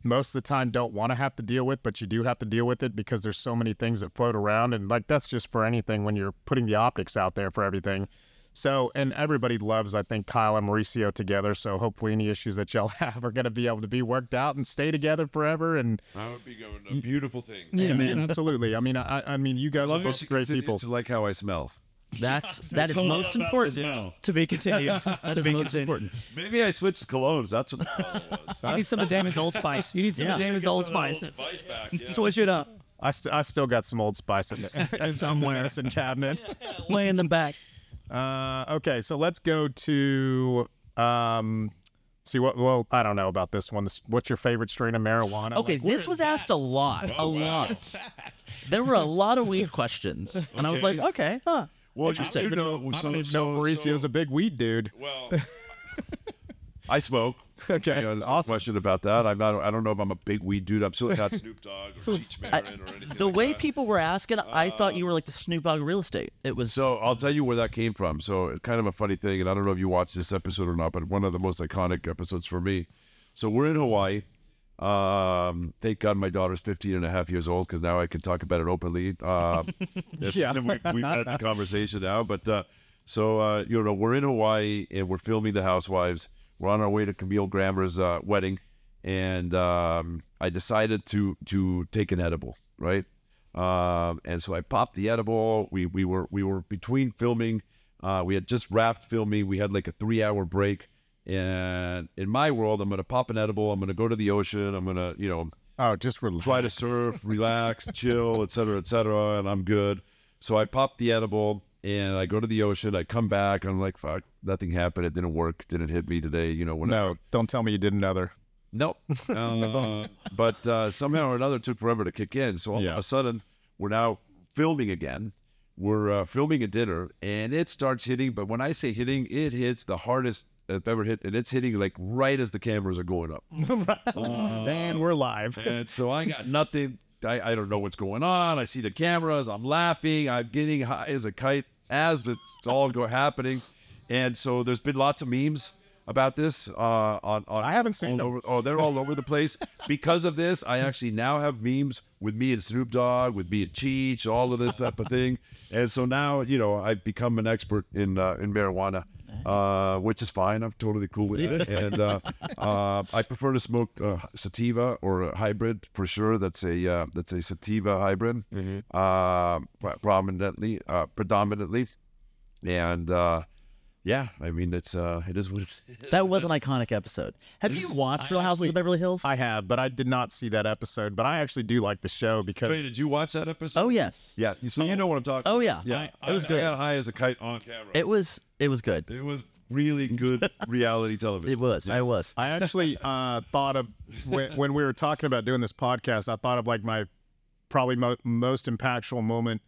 most of the time don't want to have to deal with, but you do have to deal with it because there's so many things that float around and like that's just for anything when you're putting the optics out there for everything. So, and everybody loves, I think, Kyle and Mauricio together. So, hopefully, any issues that y'all *laughs* have are going to be able to be worked out and stay together forever. And that would be going a beautiful thing. yeah, man. absolutely. I mean, I, I mean, you guys are both great people. to like how I smell. That's *laughs* that is most important. To be continued. That *laughs* to is be most continued. important. Maybe I switched colognes. That's what the problem was. You need some of Damon's Old Spice. You need some Yeah. of Damon's Old Spice. Spice back. Yeah. Switch it up. I, st- I still got some old spice in the somewhere in cabinet. Lay in the back. Uh, okay, so let's go to um, see what. Well, I don't know about this one. This, what's your favorite strain of marijuana? Okay, Like, this was asked a lot, a lot. There were a lot of weird questions, and I was like, okay, huh. Well, Interesting. You know, I so, don't even so, know Mauricio's so- a big weed dude. Well, *laughs* I smoke. *laughs* Okay, You know, awesome. question about that. I'm not. I don't know if I'm a big weed dude. I'm certainly not Snoop Dogg or *laughs* Cheech Marin or anything. The like way that. people were asking, I thought you were like the Snoop Dogg real estate. It was So I'll tell you where that came from. So it's kind of a funny thing, and I don't know if you watched this episode or not, but one of the most iconic episodes for me. So we're in Hawaii. Um, thank God my daughter's 15 and a half years old because now I can talk about it openly. *laughs* It's- Yeah. we, we've had the conversation now, but uh, so uh, you know we're in Hawaii and we're filming The Housewives. We're on our way to Camille Grammer's uh, wedding, and um, I decided to to take an edible, right? Um, and so I popped the edible. We we were we were between filming. Uh, we had just wrapped filming. We had like a three hour break. And in my world, I'm gonna pop an edible. I'm gonna go to the ocean. I'm gonna you know Oh, just relax. try to surf, relax, chill, etc. cetera, et cetera, and I'm good. So I popped the edible and I go to the ocean. I come back. I'm like, fuck, nothing happened. It didn't work. Didn't hit me today. You know, whatever. No, don't tell me you did another. Nope. Uh, but uh, somehow or another, it took forever to kick in. So all Yeah. of a sudden, we're now filming again. We're uh, filming a dinner, and it starts hitting. But when I say hitting, it hits the hardest I've ever hit, and it's hitting like right as the cameras are going up. *laughs* and we're live. And so I got nothing. I, I don't know what's going on. I see the cameras. I'm laughing. I'm getting high as a kite as it's all go happening. And so there's been lots of memes about this uh, on, on. I haven't seen them. over, Oh, they're all over the place. *laughs* Because of this, I actually now have memes with me and Snoop Dogg, with me and Cheech, all of this type of thing. *laughs* And so now, you know, I've become an expert in uh, in marijuana, uh, which is fine. I'm totally cool with it. *laughs* And uh, uh, I prefer to smoke uh, sativa or a hybrid for sure. That's a uh, that's a sativa hybrid, uh, pre- prominently, uh, predominantly, and uh, yeah, I mean it's uh, it is what it is. *laughs* that was an iconic episode. Have you watched Real Houses of Beverly Hills? I have, but I did not see that episode. But I actually do like the show because Trey, did you watch that episode? oh yes. Yeah, you- so you know what I'm talking. Oh about. yeah. yeah. It was I, good. I got high as a kite on camera. It was it was good. It was really good *laughs* reality television. It was. I was. I actually *laughs* uh, thought of when, when we were talking about doing this podcast. I thought of like my probably mo- most impactful moment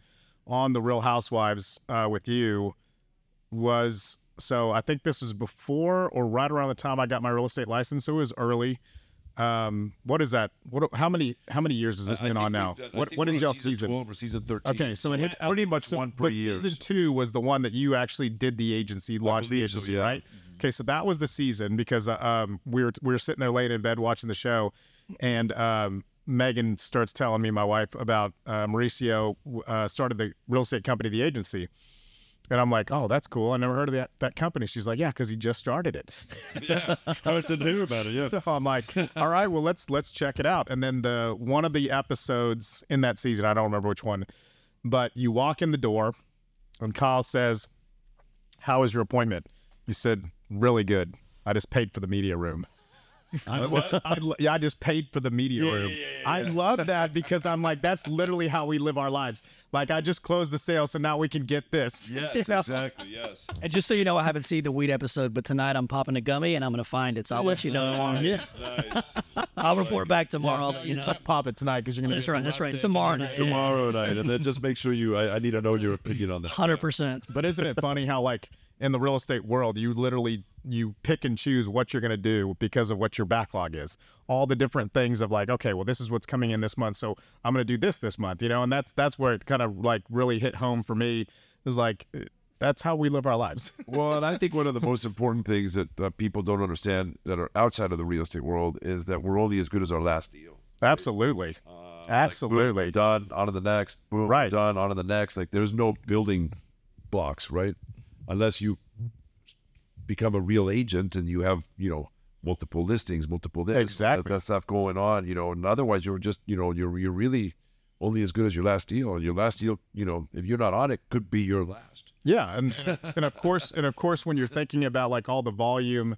on the Real Housewives uh, with you was so I think this was before or right around the time I got my real estate license. So it was early. Um, what is that? What? How many? How many years has this I been on now? done- What? What is y'all season season? Twelve or season thirteen? Okay, so it hit pretty much so- one per but year. Season two was the one that you actually did the agency, launched the believe so, agency, yeah. right? Okay, so that was the season because uh, um, we were we were sitting there late in bed watching the show, and um, Megan starts telling me, my wife, about uh, Mauricio uh, started the real estate company, the agency. And I'm like, oh, that's cool. I never heard of that that company. She's like, yeah, because he just started it. *laughs* yeah, I didn't hear about it. Yeah. So I'm like, all right, well let's let's check it out. And then the one of the episodes in that season, I don't remember which one, but you walk in the door, and Kyle says, "How was your appointment?" You said, "Really good. I just paid for the media room." I, *laughs* I, yeah, I just paid for the media room. I love that because I'm like, that's literally how we live our lives. Like, I just closed the sale, so now we can get this. Yes, *laughs* You know? exactly. Yes. And just so you know, I haven't seen the weed episode, but tonight I'm popping a gummy and I'm gonna find it. So I'll let you know tomorrow. Nice. *laughs* I'll report back tomorrow. I'll let you know. Can't pop it tonight because you're gonna. Be. That's right. That's right. Tomorrow night. Tomorrow night, and then just make sure you. I, I need to know your opinion on that. Hundred percent. But isn't it funny how like in the real estate world, you literally you pick and choose what you're going to do because of what your backlog is. All the different things of like, okay, well, this is what's coming in this month, so I'm going to do this this month, you know. And that's that's where it kind of like really hit home for me. Is like uh, that's how we live our lives. *laughs* Well, and I think one of the most important things that uh, people don't understand that are outside of the real estate world is that we're only as good as our last deal. Absolutely, Boom, absolutely. done. On to the next. Boom. Right. Done. On to the next. Like there's no building blocks, right? Unless you become a real agent and you have, you know, multiple listings, multiple this, Exactly. that, that stuff going on, you know. And otherwise, you're just, you know, you're you're really only as good as your last deal. And your last deal, you know, if you're not on it, could be your last. Yeah, and *laughs* and of course, and of course, when you're thinking about like all the volume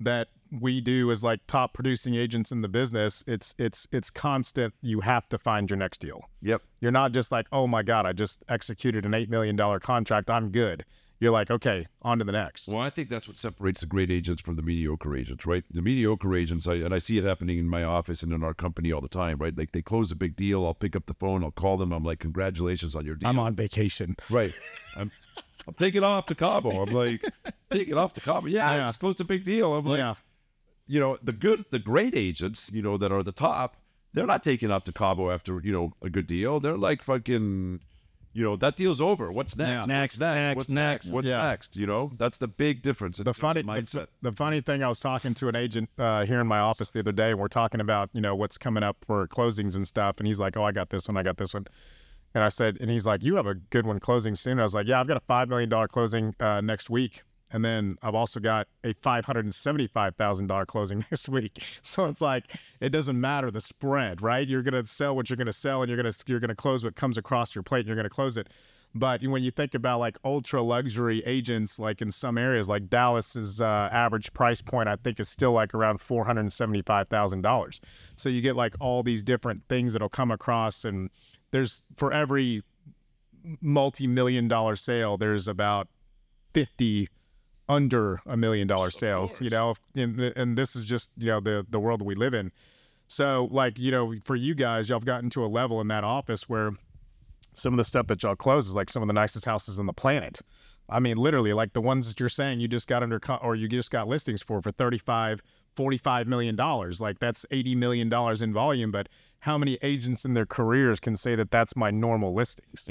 that we do as like top producing agents in the business, it's it's it's constant. You have to find your next deal. Yep. You're not just like, oh my god, I just executed an eight million dollar contract. I'm good. You're like, okay, on to the next. Well, I think that's what separates the great agents from the mediocre agents, right? The mediocre agents, I, and I see it happening in my office and in our company all the time, right? Like they close a big deal, I'll pick up the phone, I'll call them, I'm like, congratulations on your deal. I'm on vacation. Right. I'm, I'm taking off to Cabo. I'm like, taking off to Cabo. Yeah, Yeah. I just closed a big deal. I'm like, yeah, you know, the good, the great agents, you know, that are the top, they're not taking off to Cabo after, you know, a good deal. They're like fucking, you know, that deal's over. What's next? Yeah. What's Next, next? next, What's next. next? What's Yeah. next? You know, that's the big difference. the funny the, the funny thing, I was talking to an agent uh, here in my office the other day, and we're talking about you know what's coming up for closings and stuff, and he's like, oh, I got this one, I got this one. And I said, and he's like, you have a good one closing soon. I was like, yeah, I've got a five million dollar closing uh, next week, and then I've also got a five hundred and seventy five thousand dollar closing *laughs* next week. So it's like it doesn't matter the spread, right? You're gonna sell what you're gonna sell, and you're gonna you're gonna close what comes across your plate, and you're gonna close it. But when you think about like ultra luxury agents, like in some areas, like Dallas's uh, average price point, I think is still like around four hundred and seventy-five thousand dollars. So you get like all these different things that'll come across, and there's for every multi-million dollar sale, there's about fifty under a million dollar sales. You know, and, and this is just you know the the world we live in. So like you know, for you guys, y'all have gotten to a level in that office where some of the stuff that y'all close is like some of the nicest houses on the planet. I mean, literally, like the ones that you're saying you just got under or you just got listings for for 35, 45 million dollars. Like that's 80 million dollars in volume. But how many agents in their careers can say that that's my normal listings?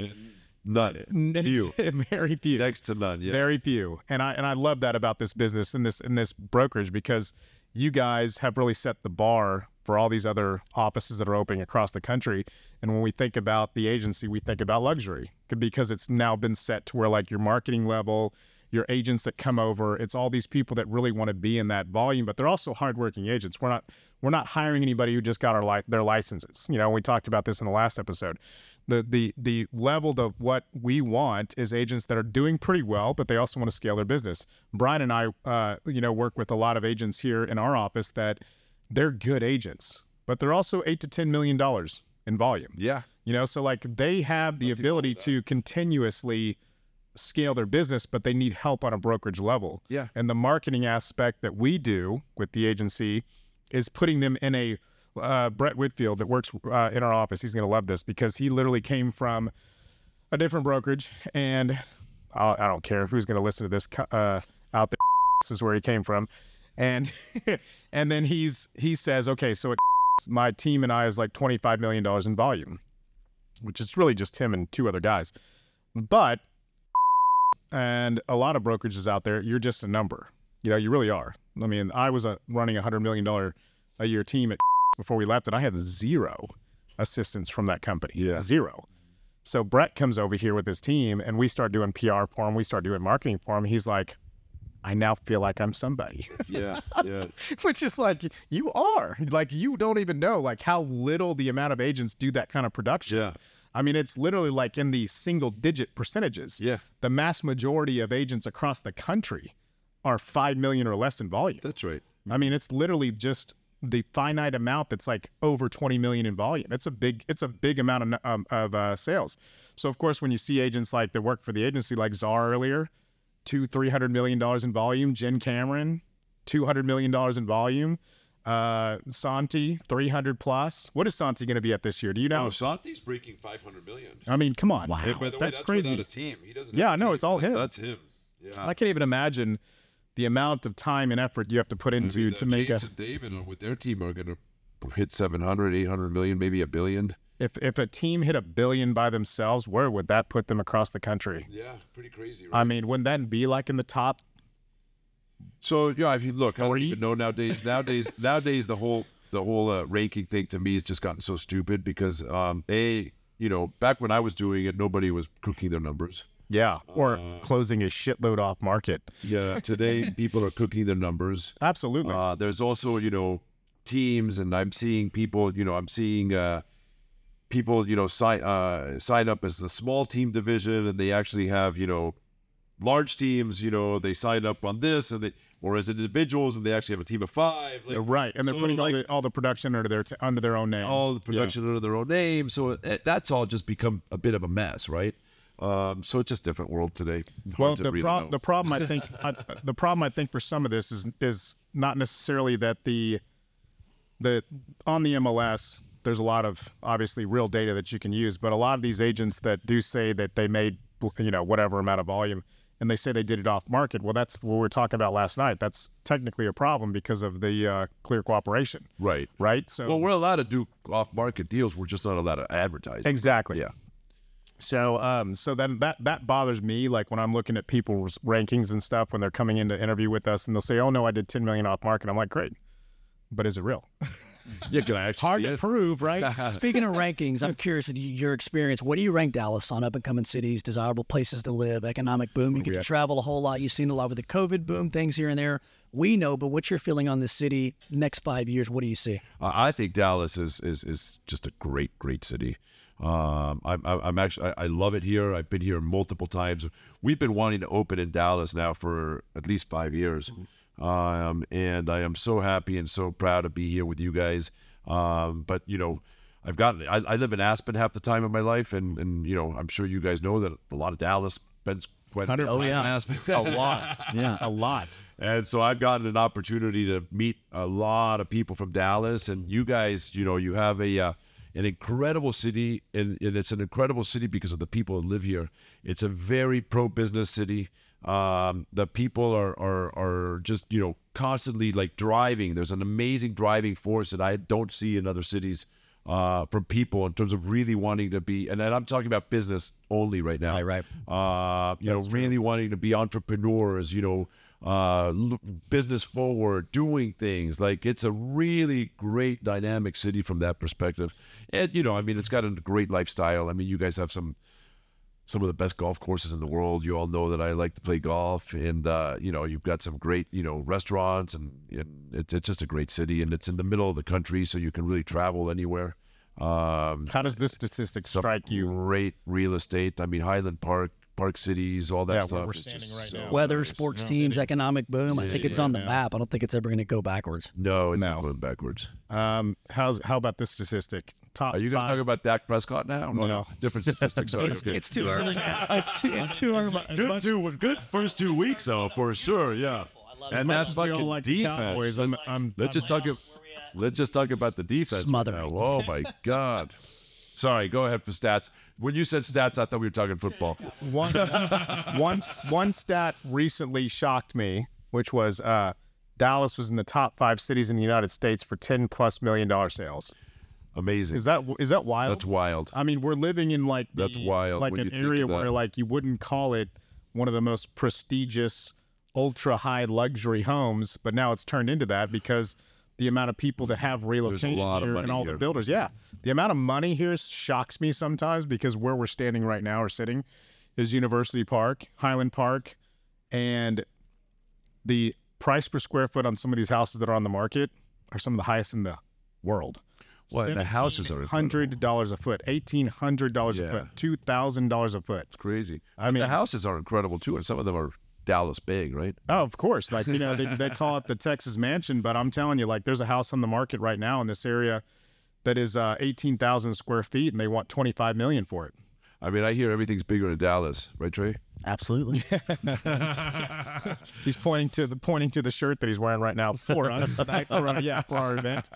None. *laughs* Few. *laughs* Very few. Next to none. Yeah. Very few. And I and I love that about this business and this and this brokerage because you guys have really set the bar for all these other offices that are opening across the country. And when we think about the agency, we think about luxury because it's now been set to where like your marketing level, your agents that come over, it's all these people that really want to be in that volume, but they're also hardworking agents. We're not we're not hiring anybody who just got our li- their licenses. You know, we talked about this in the last episode the the the level of what we want is agents that are doing pretty well, but they also want to scale their business. Brian and I, uh, you know, work with a lot of agents here in our office that they're good agents, but they're also eight to ten million dollars in volume. Yeah. You know, so like they have the ability to continuously scale their business, but they need help on a brokerage level. Yeah. And the marketing aspect that we do with the agency is putting them in a uh, Brett Whitfield that works uh, in our office. He's going to love this because he literally came from a different brokerage, and I, I don't care who's going to listen to this uh, out there. *laughs* This is where he came from, and *laughs* and then he's he says, okay, so it, *laughs* my team and I is like twenty five million dollars in volume, which is really just him and two other guys, but and a lot of brokerages out there, you're just a number. You know, you really are. I mean, I was a, running a hundred million dollar a year team at before we left, and I had zero assistance from that company. Yeah. zero. So Brett comes over here with his team, and we start doing PR for him. We start doing marketing for him. He's like, I now feel like I'm somebody, *laughs* Yeah. Yeah. *laughs* which is like you are. Like you don't even know like how little the amount of agents do that kind of production. Yeah. I mean, it's literally like in the single digit percentages. Yeah. The mass majority of agents across the country are 5 million or less in volume. That's right. I mean, it's literally just the finite amount that's like over 20 million in volume. It's a big, it's a big amount of um, of uh, sales. So of course, when you see agents like that work for the agency, like Czar earlier, two, three hundred million dollars in volume. Jen Cameron, two hundred million dollars in volume. Uh, Santi, three hundred plus. What is Santi going to be at this year? Do you know? Oh, Santi's breaking 500 million. I mean, come on. Wow. Hey, by the way, that's that's crazy. without a team. He doesn't. Yeah, no, it's all That's- him. That's him. Yeah. I can't even imagine the amount of time and effort you have to put I into mean, to uh, make a. James and David uh, with their team are going to hit 700, 800 million, maybe a billion. If if a team hit a billion by themselves, where would that put them across the country? Yeah, pretty crazy. Right? I mean, wouldn't that be like in the top? So yeah, if you look, I don't even know nowadays. Nowadays, *laughs* nowadays the whole the whole uh, ranking thing to me has just gotten so stupid because um, a you know back when I was doing it, nobody was cooking their numbers. Yeah, or Uh, closing a shitload off market. Yeah, today *laughs* people are cooking their numbers. Absolutely. Uh, there's also you know teams, and I'm seeing people. You know, I'm seeing uh, people. You know, sign uh, sign up as the small team division, and they actually have you know large teams. You know, they sign up on this, and they or as individuals, and they actually have a team of five. Like, right, and they're so, putting all the all the production under their t- under their own name. all the production under their own name. So it, that's all just become a bit of a mess, right? Um, so it's just different world today. Hard well, to the know. the problem I think *laughs* I, the problem I think for some of this is is not necessarily that the the on the MLS there's a lot of obviously real data that you can use, but a lot of these agents that do say that they made you know whatever amount of volume and they say they did it off market. Well, that's what we were talking about last night. That's technically a problem because of the uh, clear cooperation, right. right? So Well, we're allowed to do off-market deals. We're just not allowed to advertise. exactly. Yeah. So, um, so then that that bothers me. Like when I'm looking at people's rankings and stuff when they're coming in to interview with us, and they'll say, "Oh no, I did 10 million off market." I'm like, "Great, but is it real?" *laughs* Yeah, can I actually Hard see to it? prove, right? *laughs* Speaking of rankings, I'm curious with your experience. What do you rank Dallas on up and coming cities, desirable places to live, economic boom? You get to travel a whole lot. You've seen a lot with the COVID boom, things here and there. We know, but what's your feeling on this city next five years? What do you see? I I think Dallas is is is just a great, great city. Um, I'm I'm I'm actually I, I love it here. I've been here multiple times. We've been wanting to open in Dallas now for at least five years, um, and I am so happy and so proud to be here with you guys. Um, but you know, I've got I, I live in Aspen half the time of my life, and and you know I'm sure you guys know that a lot of Dallas spends quite a bit of 100%. time in Aspen. a lot, *laughs* Yeah. a lot. And so I've gotten an opportunity to meet a lot of people from Dallas, and you guys, you know, you have a uh, an incredible city, and, and it's an incredible city because of the people that live here. It's a very pro business city. Um, the people are, are are just you know constantly like driving. There's an amazing driving force that I don't see in other cities uh, from people in terms of really wanting to be. And I'm talking about business only right now. Right, right. Uh, you know, really wanting to be entrepreneurs. You know, uh, business forward, doing things. Like it's a really great dynamic city from that perspective. And you know, I mean, it's got a great lifestyle. I mean, you guys have some some of the best golf courses in the world. You all know that I like to play golf, and uh, you know, you've got some great you know restaurants, and, and it's it's just a great city, and it's in the middle of the country, so you can really travel anywhere. Um, How does this statistic strike you? Great real estate. I mean, Highland Park, Park Cities, all that Yeah, stuff. where we're standing right so now. Weather, nice. sports teams, economic boom. I think it's on the map. I don't think it's ever going to go backwards. No, it's No. not going backwards. Um, how's how about this statistic? Top. Are you going to talk about Dak Prescott now? No. no. different statistics. *laughs* Sorry, It's, okay. it's too early. *laughs* *laughs* it's too, it's too early. good two, good first two weeks though, for sure. Yeah, and much that as we all fucking like defense. Cowboys, I'm- I'm- let's just talk. ab- Let's just talk about the defense. Smothering. now. Oh my god. Sorry, go ahead for stats. When you said stats, I thought we were talking football. *laughs* one, one, one stat recently shocked me, which was uh, Dallas was in the top five cities in the United States for ten plus million dollar sales. Amazing. Is that is that wild? That's wild. I mean, we're living in like the- That's wild like an area where like you wouldn't call it one of the most prestigious, ultra high luxury homes, but now it's turned into that because the amount of people that have relocated lot of here and all here. the builders. Yeah, the amount of money here shocks me sometimes because where we're standing right now or sitting is University Park, Highland Park, and the price per square foot on some of these houses that are on the market are some of the highest in the world. What the houses are hundred dollars a foot, eighteen hundred dollars a foot, two thousand dollars a foot. It's crazy. I mean- the houses are incredible too, and some of them are Dallas big, right? Oh, of course. Like, you know, they, they call it the Texas mansion, but I'm telling you, like, there's a house on the market right now in this area that is uh, 18,000 square feet and they want 25 million for it. I mean, I hear everything's bigger in Dallas, right, Trey? Absolutely. *laughs* *laughs* He's pointing to the pointing to the shirt that he's wearing right now for us tonight. for, our- yeah, for our event.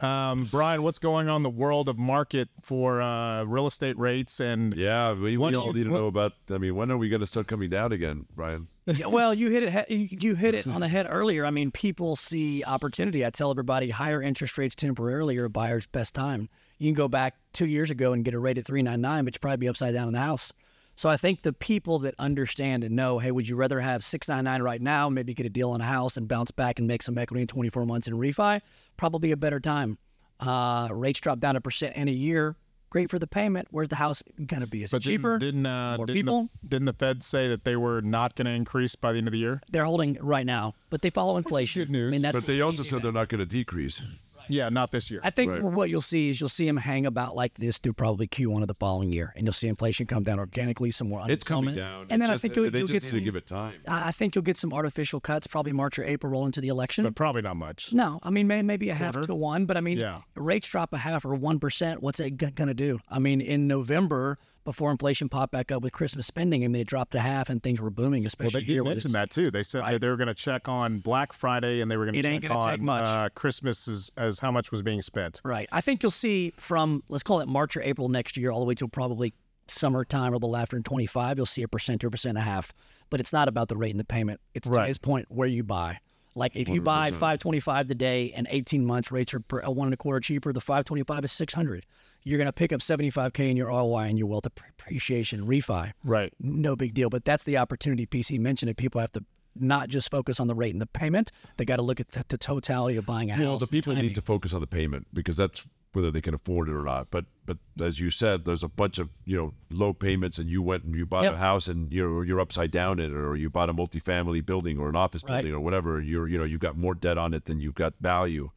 Um, Brian, what's going on in the world of market for uh, real estate rates and Yeah, we, What we all you- need to what- know *laughs* about. I mean, when are we going to start coming down again, Brian? Yeah, well, you hit it. You hit it on the head earlier. I mean, people see opportunity. I tell everybody, higher interest rates temporarily are a buyer's best time. You can go back two years ago and get a rate at three nine nine, but you probably be upside down in the house. So I think the people that understand and know, hey, would you rather have six nine nine right now, maybe get a deal on a house and bounce back and make some equity in twenty four months and refi? Probably a better time. Uh, rates drop down a percent in a year. Great for the payment. Where's the house going to be? Is it but didn't- cheaper? Didn't uh, More didn't people? The, didn't the Fed say that they were not going to increase by the end of the year? They're holding right now, but they follow inflation. good news. I mean, that's But they also said they're not going to decrease. Yeah, not this year. I think Right. what you'll see is you'll see them hang about like this through probably Q1 of the following year, and you'll see inflation come down organically, some more It's coming down. and then It's I think you'll, they you'll just get need some. to give it time. I I think you'll get some artificial cuts, probably March or April, roll into the election. but probably not much. no, I mean may, maybe a half Quarter? to one, but I mean Yeah. rates drop a half or one percent. What's it g- gonna do? I mean in November before inflation popped back up with Christmas spending, I mean it dropped a half and things were booming, especially Well, especially they here. did with mention it's- that too. They said that they were going to check on Black Friday and they were going to check gonna on take much. Uh, Christmas as, as how much was being spent. Right. I think you'll see from let's call it March or April next year, all the way till probably summertime or the after in 25. You'll see a percent or a percent and a half. But it's not about the rate and the payment. It's Right. to his point where you buy. Like if you buy 525 today and 18 months rates are per, uh, one and a quarter cheaper, the 525 is 600. You're going to pick up 75k in your ROI and your wealth appreciation refi. Right. No big deal. But that's the opportunity PC mentioned. That people have to not just focus on the rate and the payment. They got to look at the, the totality of buying a house. Well, the people need to focus on the payment because that's whether they can afford it or not. But but as you said, there's a bunch of you know low payments, and you went and you bought Yep. a house, and you're you're upside down in it, or you bought a multifamily building or an office Right. building or whatever. You're you know you've got more debt on it than you've got value.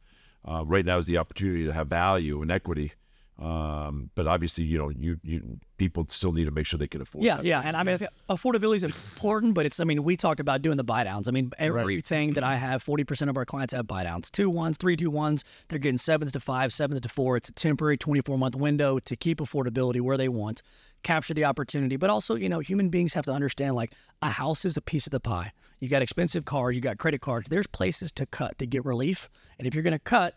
Uh, right now is the opportunity to have value and equity. Um, but obviously, you know, you you people still need to make sure they can afford. Yeah, that. yeah, and I mean affordability is important, but it's I mean we talked about doing the buy downs. I mean everything that I have, forty percent of our clients have buy downs, two ones, three two ones. They're getting sevens to five, sevens to four. It's a temporary twenty four month window to keep affordability where they want, capture the opportunity, but also you know human beings have to understand like a house is a piece of the pie. You got expensive cars, you got credit cards. There's places to cut to get relief, and if you're going to cut,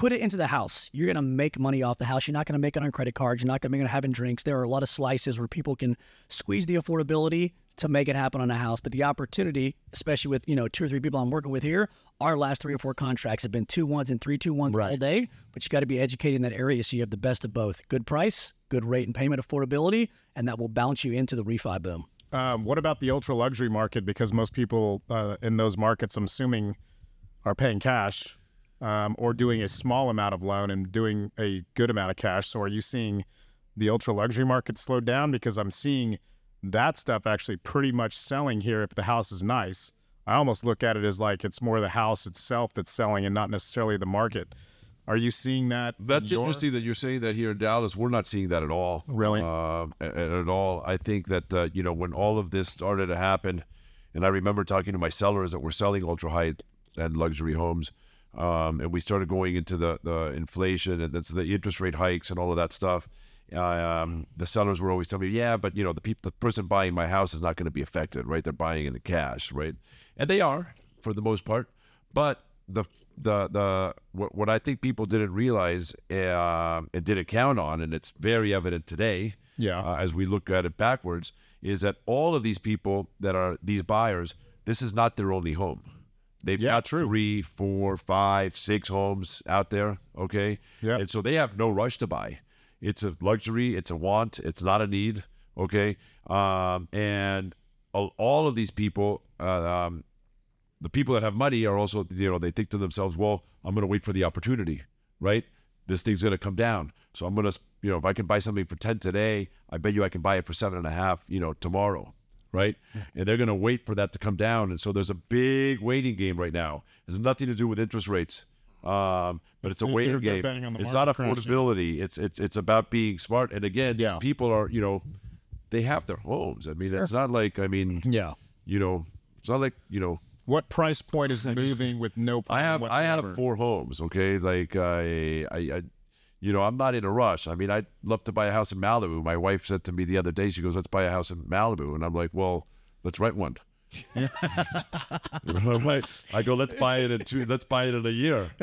put it into the house. You're going to make money off the house. You're not going to make it on credit cards. You're not going to make it having drinks. There are a lot of slices where people can squeeze the affordability to make it happen on a house. But the opportunity, especially with, you know, two or three people I'm working with here, our last three or four contracts have been two ones and three two ones all day. But you got to be educated in that area so you have the best of both. Good price, good rate and payment affordability, and that will bounce you into the refi boom. Um, what about the ultra luxury market? Because most people uh, in those markets, I'm assuming, are paying cash um, or doing a small amount of loan and doing a good amount of cash. So, are you seeing the ultra luxury market slow down? Because I'm seeing that stuff actually pretty much selling here if the house is nice. I almost look at it as like it's more the house itself that's selling and not necessarily the market. Are you seeing that? That's your- interesting that you're saying that here in Dallas. We're not seeing that at all. Really? Um, a- a- at all. I think that uh, you know when all of this started to happen, and I remember talking to my sellers that were selling ultra high and luxury homes, um, and we started going into the the inflation and that's the interest rate hikes and all of that stuff. Um, the sellers were always telling me, "Yeah, but you know the people, the person buying my house is not going to be affected, right? They're buying in the cash, right? And they are for the most part, but the the the what, what I think people didn't realize uh, and didn't count on, and it's very evident today. Yeah. Uh, as we look at it backwards, is that all of these people that are these buyers, this is not their only home. They've Yeah, got true. three, four, five, six homes out there. Okay. Yeah. And so they have no rush to buy. It's a luxury. It's a want. It's not a need. Okay. Um, and all of these people, uh, um, the people that have money are also, you know, they think to themselves, well, I'm going to wait for the opportunity, right? This thing's going to come down. So I'm going to, you know, if I can buy something for 10 today, I bet you I can buy it for seven and a half, you know, tomorrow, right? And they're going to wait for that to come down. And so there's a big waiting game right now. It has nothing to do with interest rates. Um, but it's a They're- waiting they're game. betting on the It's not market crashing. affordability. It's it's it's about being smart. And again, Yeah. people are, you know, they have their homes. I mean, it's not like I mean, Yeah. you know, It's not like you know. What price point is *laughs* moving with no I have I have four homes. Okay, like I, I, I, you know, I'm not in a rush. I mean, I'd love to buy a house in Malibu. My wife said to me the other day, she goes, "Let's buy a house in Malibu," and I'm like, "Well, let's rent one." *laughs* right? I go, let's buy it in two. Let's buy it in a year. *laughs*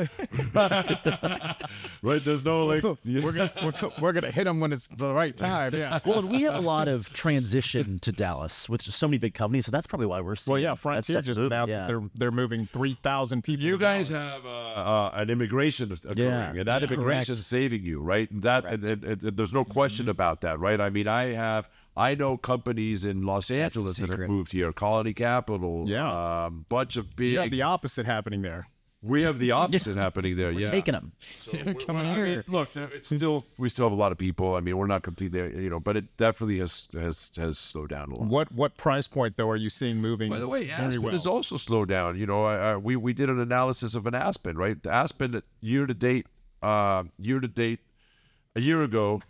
right? There's no like. we're gonna we're, we're gonna hit them when it's the right time. Yeah. Well, and we have a lot of transition to Dallas with so many big companies, so that's probably why we're seeing. Well, yeah. that Frontier just move. announced Yeah. that they're they're moving three thousand people. You to guys Dallas. have uh, uh, an immigration occurring, Yeah. and that immigration is saving you, right? And that and, and- and there's no question about that, right? I mean, I have I know companies in Los Angeles that have moved here, Colony Capital, Yeah. um, bunch of big. You have the opposite happening there. we have the *laughs* opposite happening there. yeah, taking *laughs* them. Coming I mean, look, it's still we still have a lot of people. I mean, we're not completely, you know, but it definitely has has has slowed down a lot. What what price point though are you seeing moving? By the way, Aspen well? has also slowed down. You know, I, I, we we did an analysis of an Aspen, right? The Aspen year to date, uh, year to date, a year ago,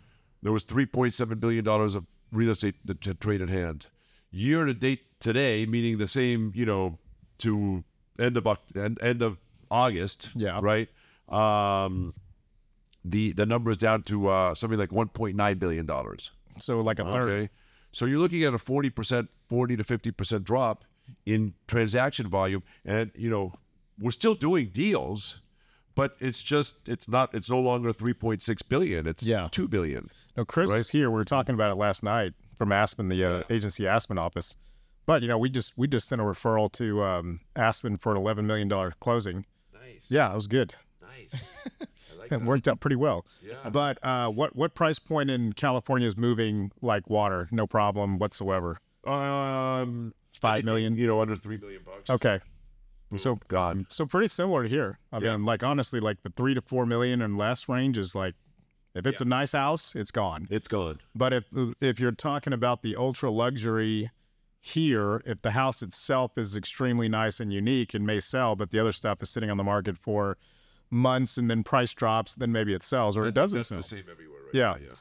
there was three point seven billion dollars of real estate that trade at hand. Year to date today, meaning the same, you know, to end of end, end of August. Yeah. Right. Um, the the number is down to uh, something like one point nine billion dollars. so like a third. Okay. So you're looking at a 40%, 40 to 50% drop in transaction volume. And, you know, we're still doing deals, but it's just, it's not, it's no longer 3.6 billion. It's Yeah. 2 billion. No, Chris Right? is here. We were talking about it last night from Aspen, the uh, agency Aspen office. But you know, we just we just sent a referral to um, Aspen for an eleven million dollar closing. Nice. Yeah, it was good. Nice. *laughs* I like It worked out pretty well. Yeah. But uh, what what price point in California is moving like water? No problem whatsoever. Um, Five million. you know, under 3 million bucks. Okay. Mm-hmm. So God. so pretty similar here. I Yeah. mean, like honestly, like the three to four million and less range is like, if it's a nice house, it's gone. It's gone. But if if you're talking about the ultra luxury here, if the house itself is extremely nice and unique and may sell, but the other stuff is sitting on the market for months and then price drops, then maybe it sells or it doesn't That's sell. the same everywhere, right? Yeah. now, yeah.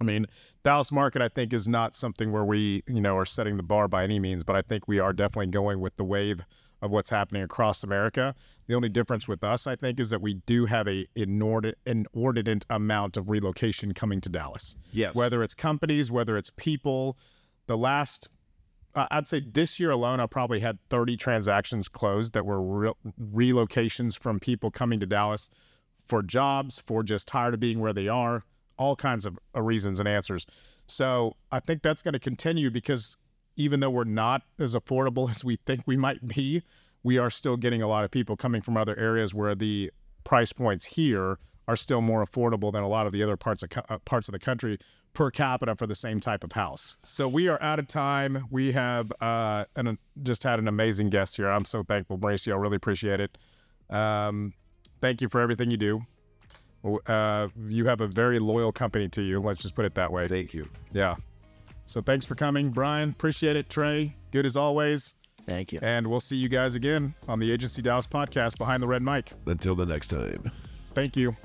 I mean, Dallas market I think is not something where we, you know, are setting the bar by any means, but I think we are definitely going with the wave of what's happening across America. The only difference with us, I think, is that we do have a inordinate, inordinate amount of relocation coming to Dallas. Yes. Whether it's companies, whether it's people, the last I- I'd say this year alone, I probably had 30 transactions closed that were re- relocations from people coming to Dallas for jobs, for just tired of being where they are, all kinds of uh, reasons and answers. So I think that's going to continue because even though we're not as affordable *laughs* as we think we might be, we are still getting a lot of people coming from other areas where the price points here are still more affordable than a lot of the other parts of uh, parts of the country per capita for the same type of house. So we are out of time. We have uh, an, just had an amazing guest here. I'm so thankful, Mauricio. I really appreciate it. Um, thank you for everything you do. Uh, you have a very loyal company to you. Let's just put it that way. Thank you. Yeah. So thanks for coming, Brian. Appreciate it. Trey, good as always. Thank you. And we'll see you guys again on the Agency Dallas podcast behind the red mic. Until the next time. Thank you.